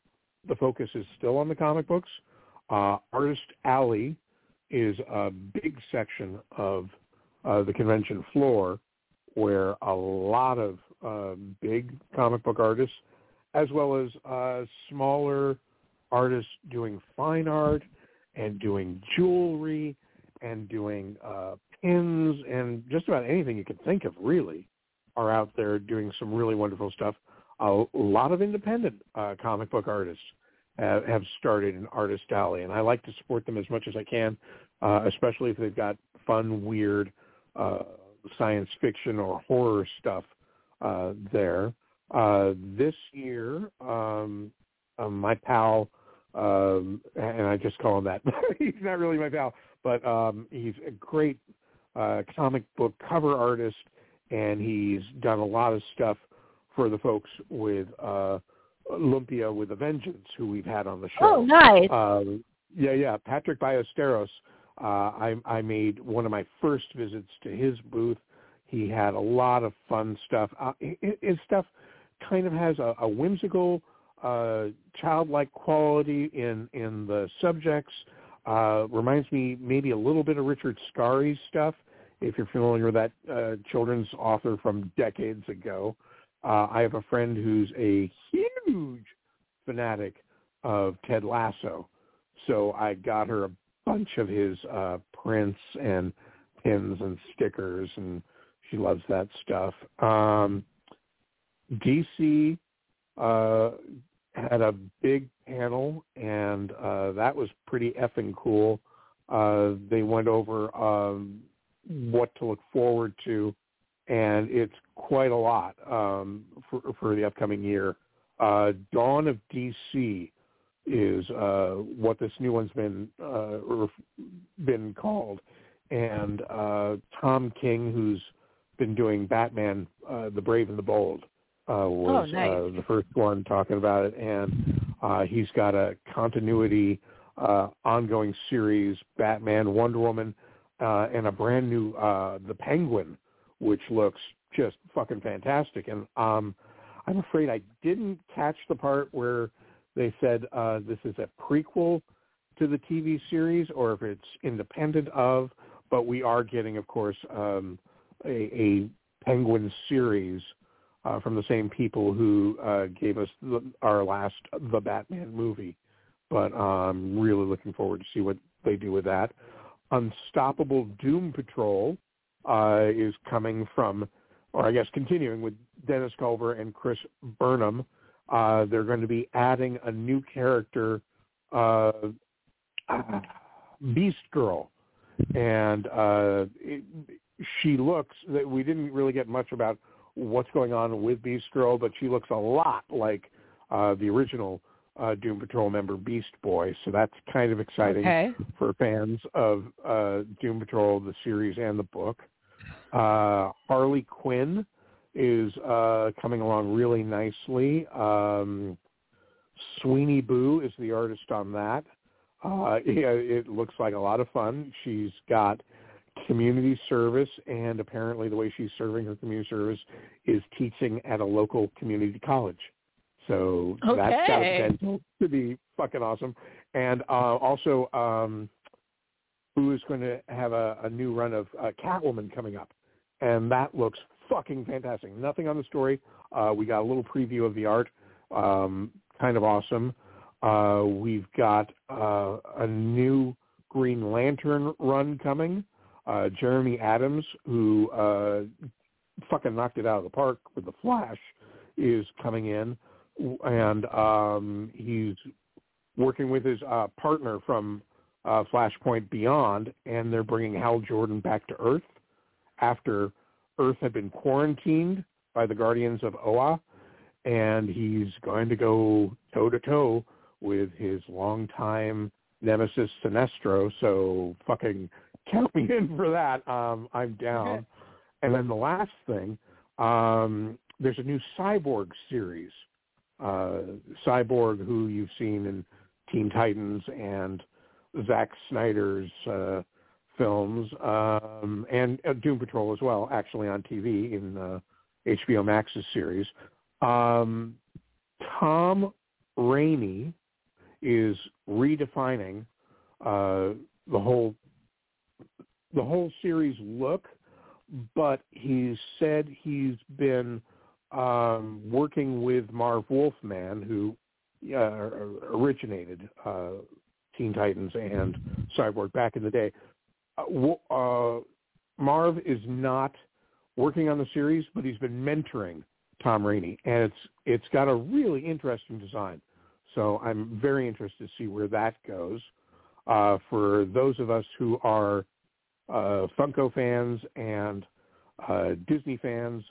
the focus is still on the comic books. Uh, Artist Alley is a big section of uh, the convention floor where a lot of uh, big comic book artists, as well as uh, smaller artists doing fine art and doing jewelry and doing uh, pins and just about anything you can think of really are out there doing some really wonderful stuff. A lot of independent uh, comic book artists have, have started an artist alley, and I like to support them as much as I can, uh, especially if they've got fun, weird uh, science fiction or horror stuff uh, there. Uh, this year, um, uh, my pal, um, and I just call him that. he's not really my pal, but um, he's a great uh, comic book cover artist, and he's done a lot of stuff for the folks with uh, Lumpia with a Vengeance, who we've had on the show. Oh, nice. Um, yeah, yeah. Patrick Ballesteros. Uh, I, I made one of my first visits to his booth. He had a lot of fun stuff. Uh, his stuff kind of has a, a whimsical, uh, childlike quality in in the subjects. Uh, reminds me maybe a little bit of Richard Scarry's stuff, if you're familiar with that uh, children's author from decades ago. Uh, I have a friend who's a huge fanatic of Ted Lasso, so I got her a bunch of his uh, prints and pins and stickers, and she loves that stuff. Um, DC uh, had a big panel, and uh, that was pretty effing cool. Uh, they went over um, what to look forward to, and it's quite a lot um, for, for the upcoming year. Uh, Dawn of DC is uh, what this new one's been uh, been called, and uh, Tom King, who's been doing Batman, uh, the Brave and the Bold, uh, was oh, nice. uh, the first one talking about it, and uh, he's got a continuity, uh, ongoing series, Batman, Wonder Woman, uh, and a brand new uh, The Penguin, which looks just fucking fantastic. And um, I'm afraid I didn't catch the part where they said uh, this is a prequel to the TV series or if it's independent of, but we are getting, of course, um, a, a Penguin series uh, from the same people who uh, gave us the, our last The Batman movie. But I'm um, really looking forward to see what they do with that. Unstoppable Doom Patrol uh, is coming from, or I guess continuing with Dennis Culver and Chris Burnham. Uh, they're going to be adding a new character, uh, Beast Girl, and uh, it, she looks. That we didn't really get much about what's going on with Beast Girl, but she looks a lot like uh, the original uh, Doom Patrol member Beast Boy. So that's kind of exciting okay. for fans of uh, Doom Patrol, the series and the book. Uh, Harley Quinn is uh, coming along really nicely. Um, Sweeney Boo is the artist on that. Uh, yeah, it looks like a lot of fun. She's got community service, and apparently the way she's serving her community service is teaching at a local community college. So okay. that's got potential to be fucking awesome. And uh, also, um, who is going to have a, a new run of uh, Catwoman coming up, and that looks fucking fantastic. Nothing on the story. Uh, we got a little preview of the art. Um, kind of awesome. Uh, we've got uh, a new Green Lantern run coming. Uh, Jeremy Adams, who uh, fucking knocked it out of the park with the Flash, is coming in. and um, he's working with his uh, partner from uh, Flashpoint Beyond, and they're bringing Hal Jordan back to Earth after Earth had been quarantined by the Guardians of Oa, and he's going to go toe to toe with his longtime nemesis Sinestro. So fucking count me in for that. Um, I'm down. and then the last thing, um, there's a new Cyborg series. Uh, Cyborg, who you've seen in Teen Titans and Zack Snyder's uh, films, um, and uh, Doom Patrol as well, actually on TV in uh, HBO Max's series. Um, Tom Raney is redefining uh, the whole the whole series look, but he's said he's been um, working with Marv Wolfman, who uh, originated uh, Teen Titans and Cyborg back in the day. Uh, uh, Marv is not working on the series, but he's been mentoring Tom Raney, and it's it's got a really interesting design. So I'm very interested to see where that goes. Uh, for those of us who are uh, Funko fans and uh, Disney fans,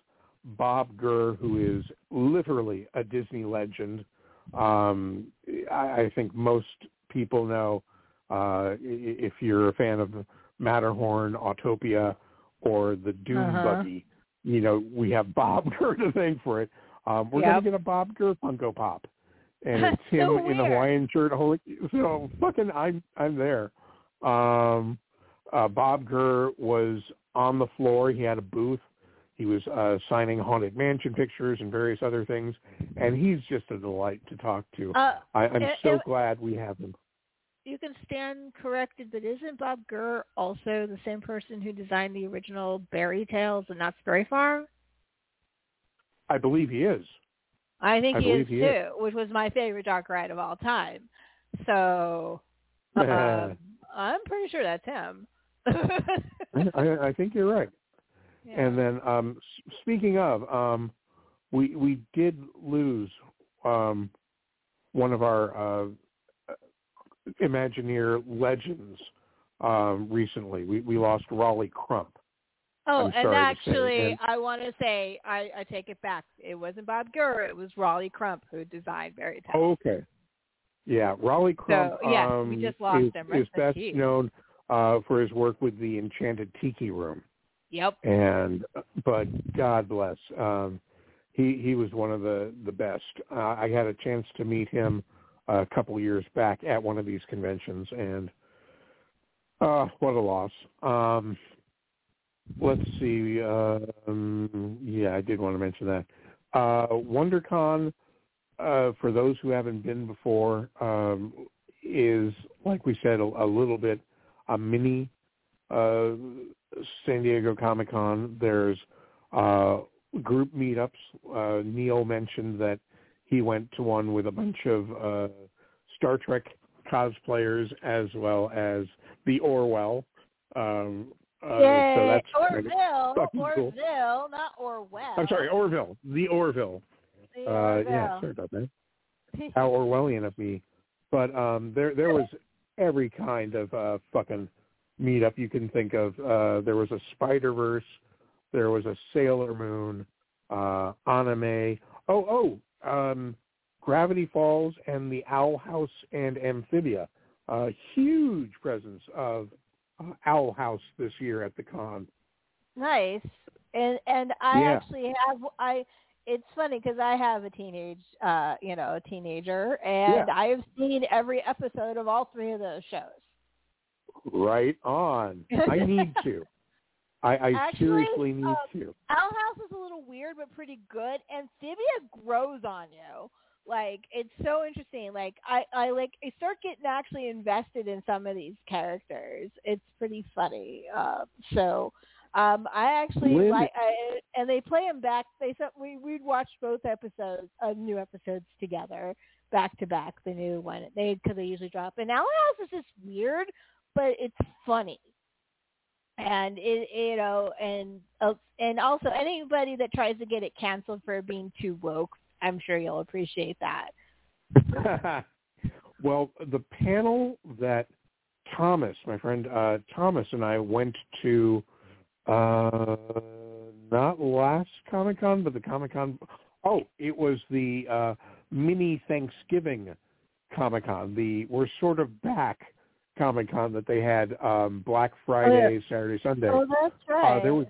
Bob Gurr, who is literally a Disney legend, um, I, I think most people know uh, if you're a fan of Matterhorn, Autopia, or the Doom uh-huh. Buggy. You know, we have Bob Gurr to thank for it. Um, we're yep. going to get a Bob Gurr Funko Pop, and it's him so in a Hawaiian shirt. Holy, so fucking, I'm I'm there. Um, uh, Bob Gurr was on the floor. He had a booth. He was uh, signing Haunted Mansion pictures and various other things, and he's just a delight to talk to. Uh, I, I'm it, so it, glad we have him you can stand corrected, but isn't Bob Gurr also the same person who designed the original Bear-y Tales and Knott's Berry Farm? I believe he is. I think I he is he too, is. which was my favorite dark ride of all time. So um, I'm pretty sure that's him. I, I think you're right. Yeah. And then, um, speaking of, um, we we did lose um, one of our uh, Imagineer legends um, recently. We we lost Rolly Crump. Oh, I'm and actually. And, I want to say I, I take it back. It wasn't Bob Gurr. It was Rolly Crump who designed oh, okay. Yeah, Rolly Crump So, yeah, um, we just lost is, him. Rest is best peace. known uh, for his work with the Enchanted Tiki Room. Yep. And but God bless, um, he he was one of the the best. Uh, I had a chance to meet him a couple years back at one of these conventions, and uh, what a loss. Um, let's see. Um, yeah, I did want to mention that. Uh, WonderCon, uh, for those who haven't been before, um, is like we said, a, a little bit a mini uh, San Diego Comic Con. There's uh, group meetups. Uh, Neil mentioned that he went to one with a bunch of uh, Star Trek cosplayers as well as the Orwell. Um, uh, Yay, so that's Orville, Orville, cool. not Orwell. I'm sorry, Orville, the Orville. The Uh, Orville. yeah, sorry about that. How Orwellian of me. But um, there there was every kind of uh, fucking meetup you can think of. Uh, there was a Spider Verse. There was a Sailor Moon, uh, anime. Oh, oh, um, Gravity Falls and the Owl House and Amphibia. A huge presence of uh, Owl House this year at the con. Nice. And and I Yeah. actually have I it's funny because I have a teenage uh you know, a teenager and Yeah. I have seen every episode of all three of those shows. Right on. I need to. I, I Actually, seriously need um, to. Owl House is a little weird but pretty good. Amphibia grows on you. Like it's so interesting. Like I, I like I start getting actually invested in some of these characters. It's pretty funny. Uh, so um, I actually like, I, and they play them back. They said we we'd watch both episodes, uh, new episodes together, back to back. The new one they because they usually drop. And Owl House is just weird, but it's funny and it you know and uh, and also anybody that tries to get it canceled for being too woke I'm sure you'll appreciate that. well, the panel that Thomas, my friend uh, Thomas, and I went to uh, not last Comic Con, but the Comic Con. Oh, it was the uh, mini Thanksgiving Comic Con. The we're sort of back Comic Con that they had um, Black Friday, oh, yeah. Saturday, Sunday. Oh, that's right. Uh, there was,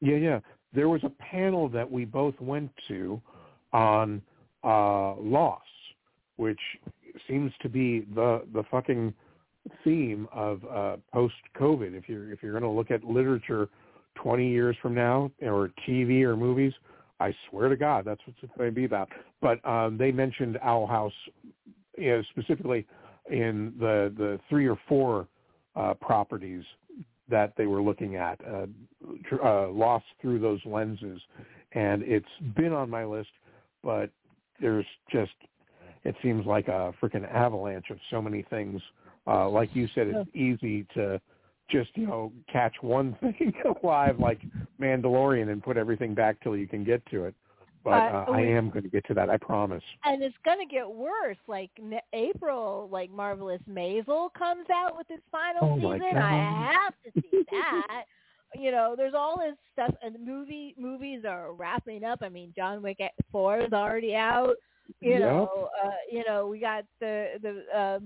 yeah, yeah. There was a panel that we both went to on uh, loss, which seems to be the the fucking theme of uh, post COVID. If you're if you're going to look at literature 20 years from now, or TV or movies, I swear to God, that's what it's going to be about. But um, they mentioned Owl House you know, specifically in the the three or four uh, properties that they were looking at, uh, uh, lost through those lenses, and it's been on my list, but there's just it seems like a freaking avalanche of so many things. Uh, like you said, it's easy to just you know catch one thing live like Mandalorian and put everything back till you can get to it. But uh, I am going to get to that. I promise. And it's going to get worse. Like April, like Marvelous Maisel comes out with its final oh season. I have to see that. you know, there's all this stuff, and movie movies are wrapping up. I mean, John Wick Four is already out. You yep. know, uh, you know, we got the the uh,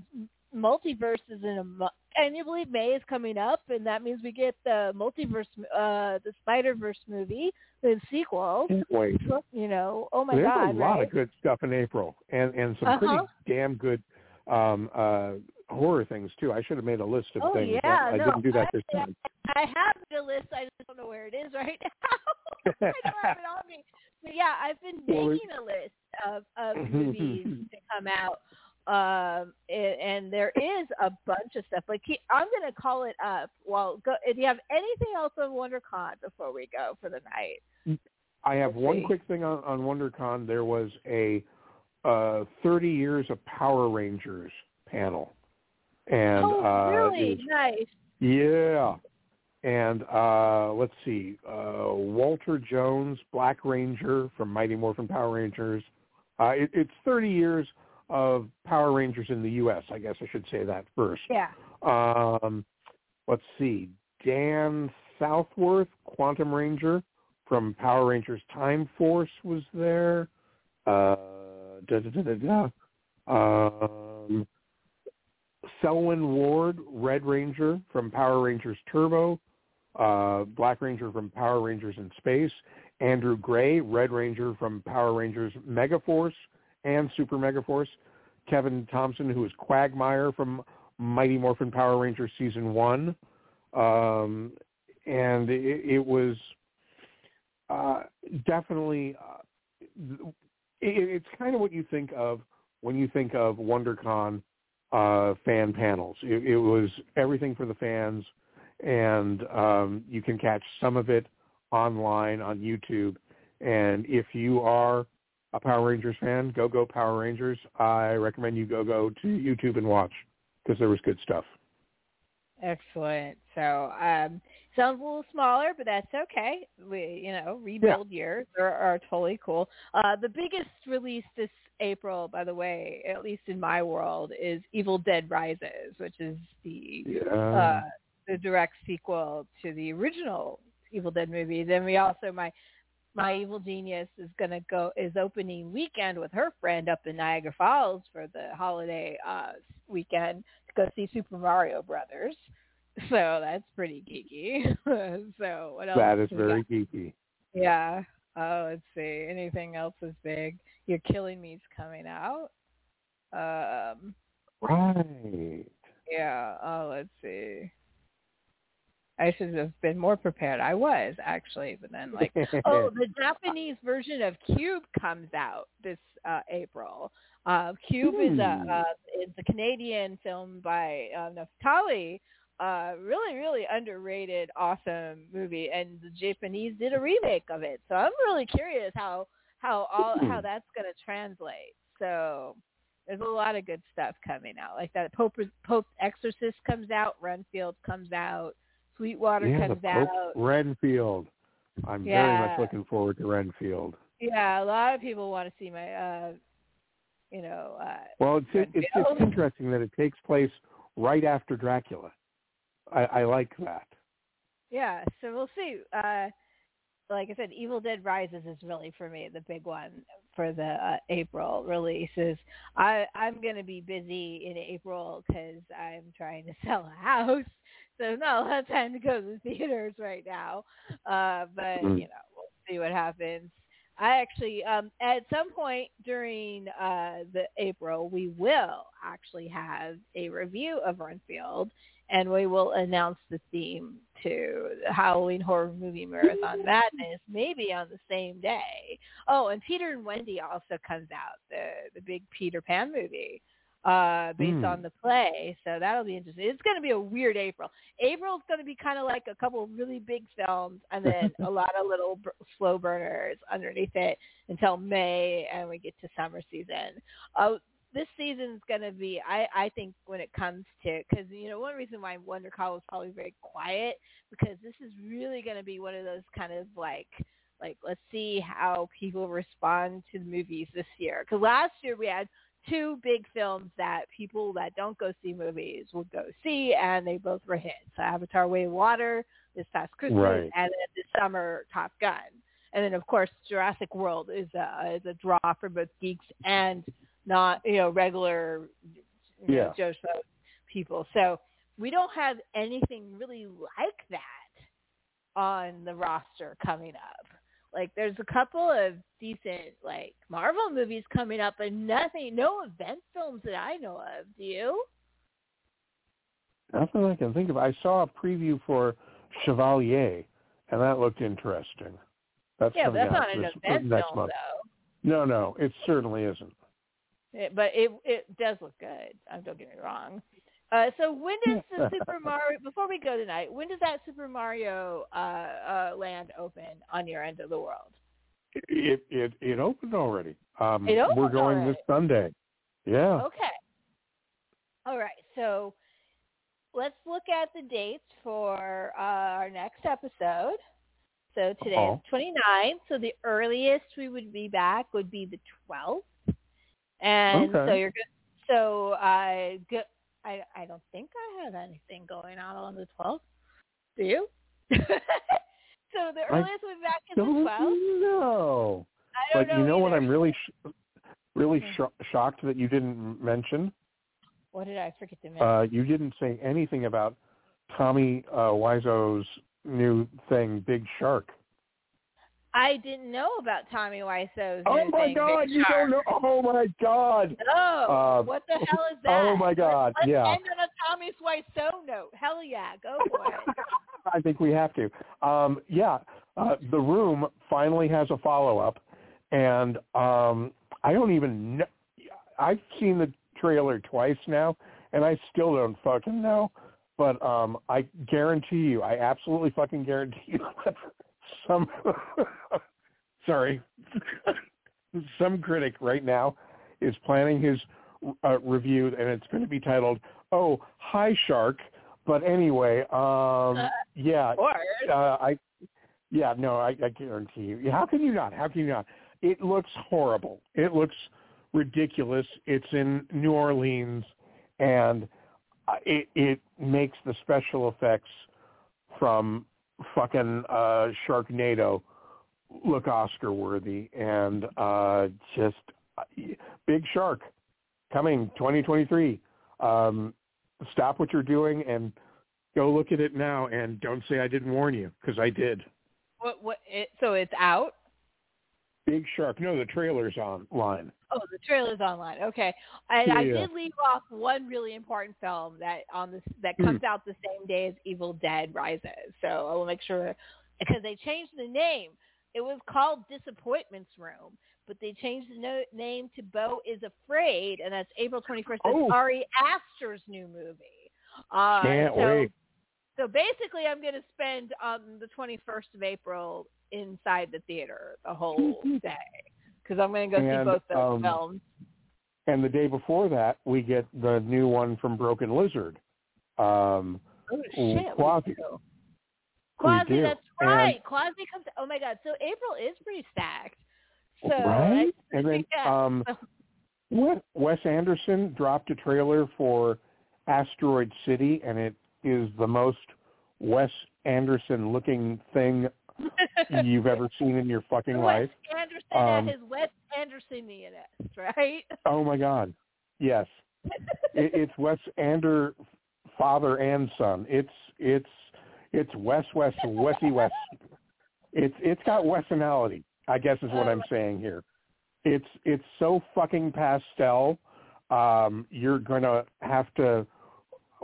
multiverses in a month. Can you believe May is coming up, and that means we get the multiverse, uh, the Spider Verse movie, the sequel. Can't wait. You know, oh my There's god, There's a lot right? of good stuff in April, and and some uh-huh. pretty damn good um uh horror things too. I should have made a list of oh, things. Yeah, I no, didn't do that I, this time. I have the list. I just don't know where it is right now. I don't have it on me. But yeah, I've been making a list of of movies to come out um and, and there is a bunch of stuff. Like he, i'm going to call it up. Well go do you have anything else on wondercon before we go for the night? I have Let's one see. quick thing on, on wondercon. There was a uh 30 years of power rangers panel. And oh uh really? was, nice. Yeah. And uh let's see uh walter jones black ranger from mighty morphin power rangers. Uh it, it's 30 years of Power Rangers in the U.S. I guess I should say that first. Yeah. Um, let's see. Dan Southworth, Quantum Ranger from Power Rangers Time Force was there. Uh, da, da, da, da, da. Um, Selwyn Ward, Red Ranger from Power Rangers Turbo. Uh, Black Ranger from Power Rangers in Space. Andrew Gray, Red Ranger from Power Rangers Megaforce and Super Megaforce. Kevin Thompson, who is Quagmire from Mighty Morphin Power Rangers season one, um, and it, it was uh, definitely. Uh, it, it's kind of what you think of when you think of WonderCon uh, fan panels. It, it was everything for the fans, and um, you can catch some of it online on YouTube. And if you are a Power Rangers fan, go go Power Rangers. I recommend you go go to YouTube and watch because there was good stuff. Excellent. So um, sounds a little smaller, but that's okay. We, you know, rebuild yeah. years are, are totally cool. Uh, the biggest release this April, by the way, at least in my world, is Evil Dead Rises, which is the yeah. uh, the direct sequel to the original Evil Dead movie. Then we also my my evil genius is going to go is opening weekend with her friend up in Niagara Falls for the holiday uh weekend to go see Super Mario Brothers. So that's pretty geeky. so what else? That is very got? geeky. Yeah. Oh, let's see. Anything else is big? You're Killing Me's coming out. Um Right. Yeah. Oh, let's see. I should have been more prepared. I was actually, but then like, oh, the Japanese version of Cube comes out this uh, April. Uh, Cube is a Hmm. uh, is a Canadian film by uh, Natali. Uh, really, really underrated, awesome movie, and the Japanese did a remake of it. So I'm really curious how how all Hmm. how that's going to translate. So there's a lot of good stuff coming out, like that. Pope Pope Exorcist comes out, Renfield comes out. Sweetwater yeah, comes out. Renfield. I'm very much looking forward to Renfield. Yeah, a lot of people want to see my, uh, you know. Uh, well, it's Red it's, just interesting that it takes place right after Dracula. I, I like that. Yeah, so we'll see. Uh, like I said, Evil Dead Rises is really for me the big one for the uh, April releases. I I'm gonna be busy in April because I'm trying to sell a house, so not a lot of time to go to the theaters right now. Uh, but Mm. you know, we'll see what happens. I actually, um, at some point during uh, the April, we will actually have a review of Renfield, and we will announce the theme to the Halloween Horror Movie Marathon Madness, maybe on the same day. Oh, and Peter and Wendy also comes out, the the big Peter Pan movie, uh, based Hmm. on the play. So that'll be interesting. It's going to be a weird April. April's going to be kind of like a couple of really big films, and then a lot of little b- slow burners underneath it until May, and we get to summer season. Uh, this season's going to be, I, I think, when it comes to, because, you know, one reason why WonderCon was probably very quiet, because this is really going to be one of those kind of like, like, let's see how people respond to the movies this year. Because last year we had two big films that people that don't go see movies will go see, and they both were hits. So Avatar: Way of Water this past Christmas, Right. and then this summer Top Gun, and then of course Jurassic World is a is a draw for both geeks and not you know regular you know, Joe Schmo people. So we don't have anything really like that on the roster coming up. Like there's a couple of decent like Marvel movies coming up, but nothing, no event films that I know of. Do you? Nothing I can think of. I saw a preview for Chevalier, and that looked interesting. That's yeah, that's not an this, event next film month. though. No, no, it certainly isn't. It, but it it does look good. Um, don't get me wrong. Uh, so when does the Super Mario? Before we go tonight, when does that Super Mario uh, uh, Land open on your end of the world? It it it opened already. Um, It opened we're going already. this Sunday. Yeah. Okay. All right. So let's look at the dates for uh, our next episode. So today Uh-huh. is 29. So the earliest we would be back would be the 12th. And so you're good. So I go, I I don't think I have anything going on on the 12th. Do you? so the I earliest be back is the 12th. No. I don't But know you know what? I'm really sh- really Hmm. sho- shocked that you didn't mention. What did I forget to mention? Uh, you didn't say anything about Tommy uh, Wiseau's new thing, Big Shark. I didn't know about Tommy Wiseau's Oh my God! You don't know? Oh my God! No. Uh, what the hell is that? oh my God, Let's yeah. end on a Tommy Wiseau note. Hell yeah, go for it. I think we have to. Um, yeah, uh, the room finally has a follow up, and um, I don't even know. I've seen the trailer twice now, and I still don't fucking know. But um, I guarantee you, I absolutely fucking guarantee you some sorry, some critic right now is planning his uh, review, and it's going to be titled "Oh, Hi Shark." But anyway, um, yeah, uh, I, yeah, no, I, I guarantee you. How can you not? How can you not? It looks horrible. It looks ridiculous. It's in New Orleans, and uh, it it makes the special effects from fucking uh, Sharknado look Oscar worthy, and uh, just uh, Big Shark coming 2023. Um, stop what you're doing and go look at it now, and don't say I didn't warn you because I did. what? What? It, so it's out. Big Shark. No, the trailer's online. Oh, the trailer's online. Okay, and I Yeah. did leave off one really important film that on this that Hmm. comes out the same day as Evil Dead Rises. So I will make sure because they changed the name. It was called Disappointments Room, but they changed the no, name to Beau is Afraid, and that's April 21st. That's Oh. Ari Aster's new movie. Uh, Can't so, wait. So basically, I'm going to spend on the 21st of April inside the theater the whole day because I'm going to go see both those um, films. And the day before that, we get the new one from Broken Lizard. Um, Oh shit! Quasi. we Quasi, do. that's And- right. Quasi comes. Oh my god! So April is pretty stacked. So right? I, And then yeah. um, what Wes Anderson dropped a trailer for Asteroid City, and it is the most Wes Anderson looking thing you've ever seen in your fucking Wes life. Anderson Um, at his Wes Andersonianess, right? Oh my God, yes, it, it's Wes Ander, father and son. It's it's it's Wes Wes Wesy Wes. It's it's got Wesonality. I guess is what Oh. I'm saying here. It's it's so fucking pastel. Um, you're gonna have to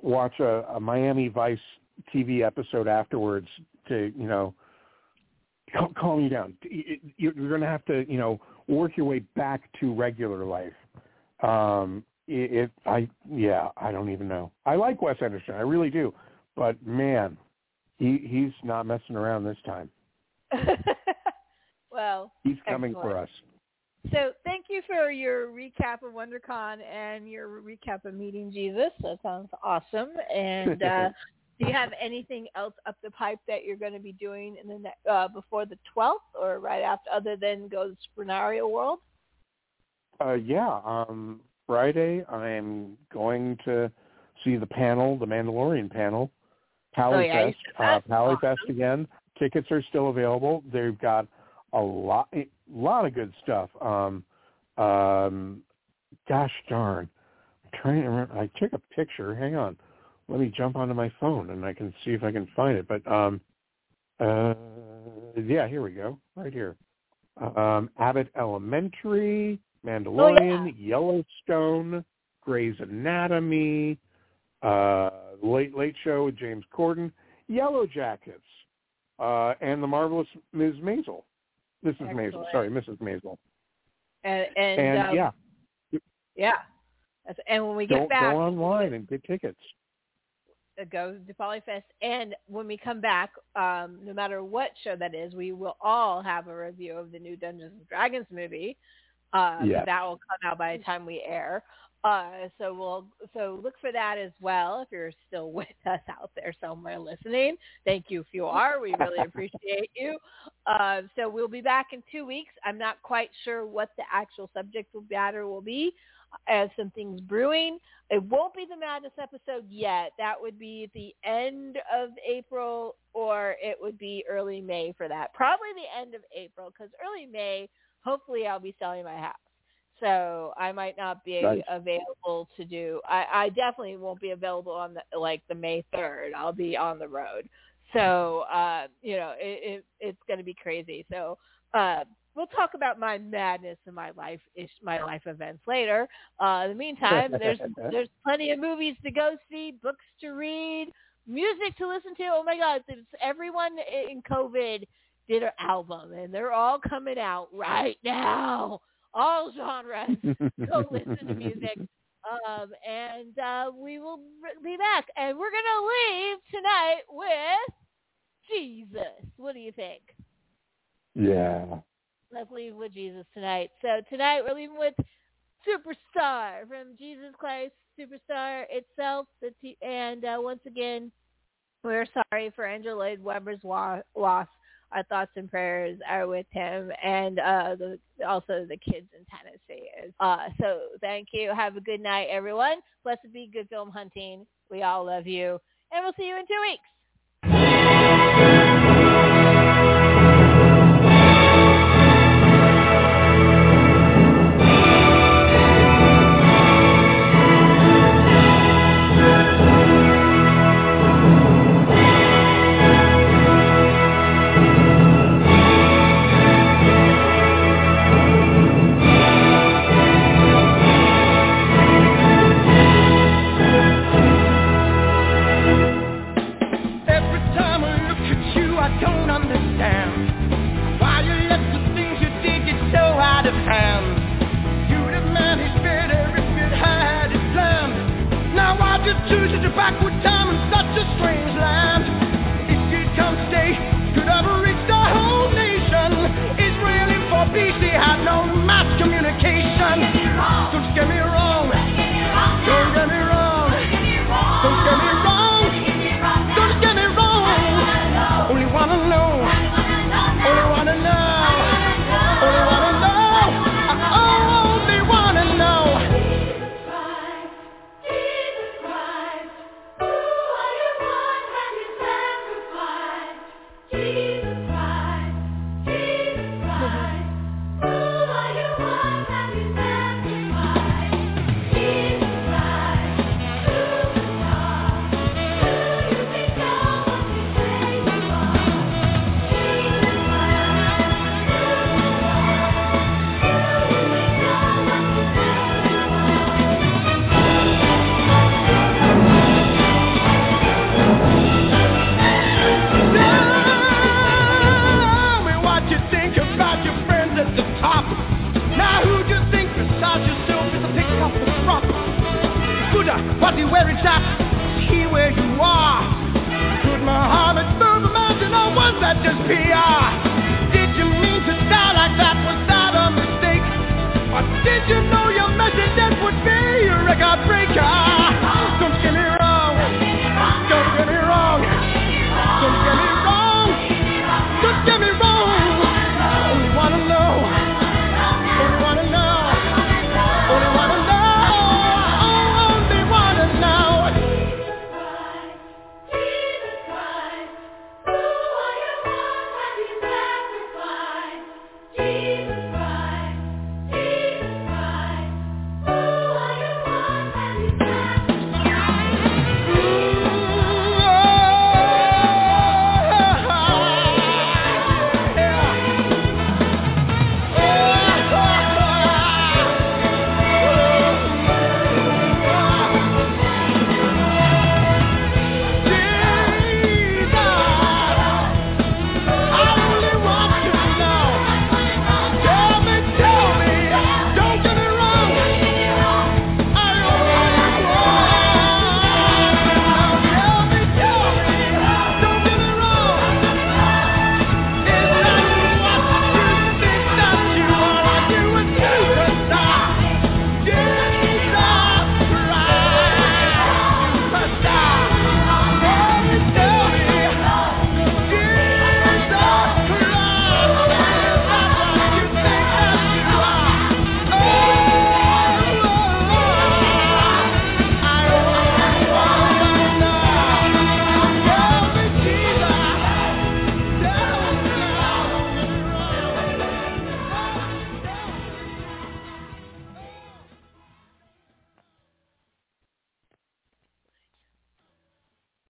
watch a, a Miami Vice TV episode afterwards to you know calm you down. You're you're gonna have to you know work your way back to regular life. Um, it, it I yeah I don't even know. I like Wes Anderson, I really do, but man, he he's not messing around this time. well, He's coming for us. so thank you for your recap of WonderCon and your recap of meeting Jesus. That sounds awesome. And uh, do you have anything else up the pipe that you're going to be doing in the ne- uh, before the 12th or right after, other than go to Sprenario World? Uh, yeah, um, Friday I'm going to see the panel, the Mandalorian panel, Paley Oh, yeah, Fest, uh, Paley awesome. Fest again. Tickets are still available. They've got a lot, a lot of good stuff. Um, um, gosh darn, I'm trying to remember. I took a picture. Hang on, let me jump onto my phone and I can see if I can find it. But um, uh, yeah, here we go, right here. Um, Abbott Elementary, Mandalorian, Yellowstone, Grey's Anatomy, uh, Late Late Show with James Corden, Yellowjackets, uh, and the marvelous Ms. Maisel. Mrs. Maisel, sorry, Mrs. Maisel. And, and, And um, yeah, yeah. And when we get go, back, go online and get tickets. Go to PaleyFest. And when we come back, um, no matter what show that is, we will all have a review of the new Dungeons and Dragons movie. Uh, Yes. That will come out by the time we air. Uh, so we'll so look for that as well if you're still with us out there somewhere listening. Thank you if you are. We really appreciate you. Uh, so we'll be back in two weeks. I'm not quite sure what the actual subject matter will be as some things brewing. It won't be the Madness episode yet. That would be at the end of April or it would be early May for that. Probably the end of April because early May, hopefully I'll be selling my house. So I might not be Nice. available to do. I, I definitely won't be available on the like the May third. I'll be on the road. So uh, you know it, it it's going to be crazy. So uh, we'll talk about my madness and my life ish my life events later. Uh, in the meantime, there's there's plenty of movies to go see, books to read, music to listen to. Oh my God, there's everyone in COVID did an album, and they're all coming out right now. All genres. Go listen to music. Um, and uh, we will be back. And we're going to leave tonight with Jesus. What do you think? Yeah. Let's leave with Jesus tonight. So tonight we're leaving with Superstar from Jesus Christ Superstar itself. And uh, once again, we're sorry for Andrew Lloyd Webber's loss. Our thoughts and prayers are with him and uh, the, also the kids in Tennessee. Uh, so thank you. Have a good night, everyone. Blessed be good film hunting. We all love you. And we'll see you in two weeks. Stay, could have reached the whole nation. Israel had no mass communication. Don't get me wrong.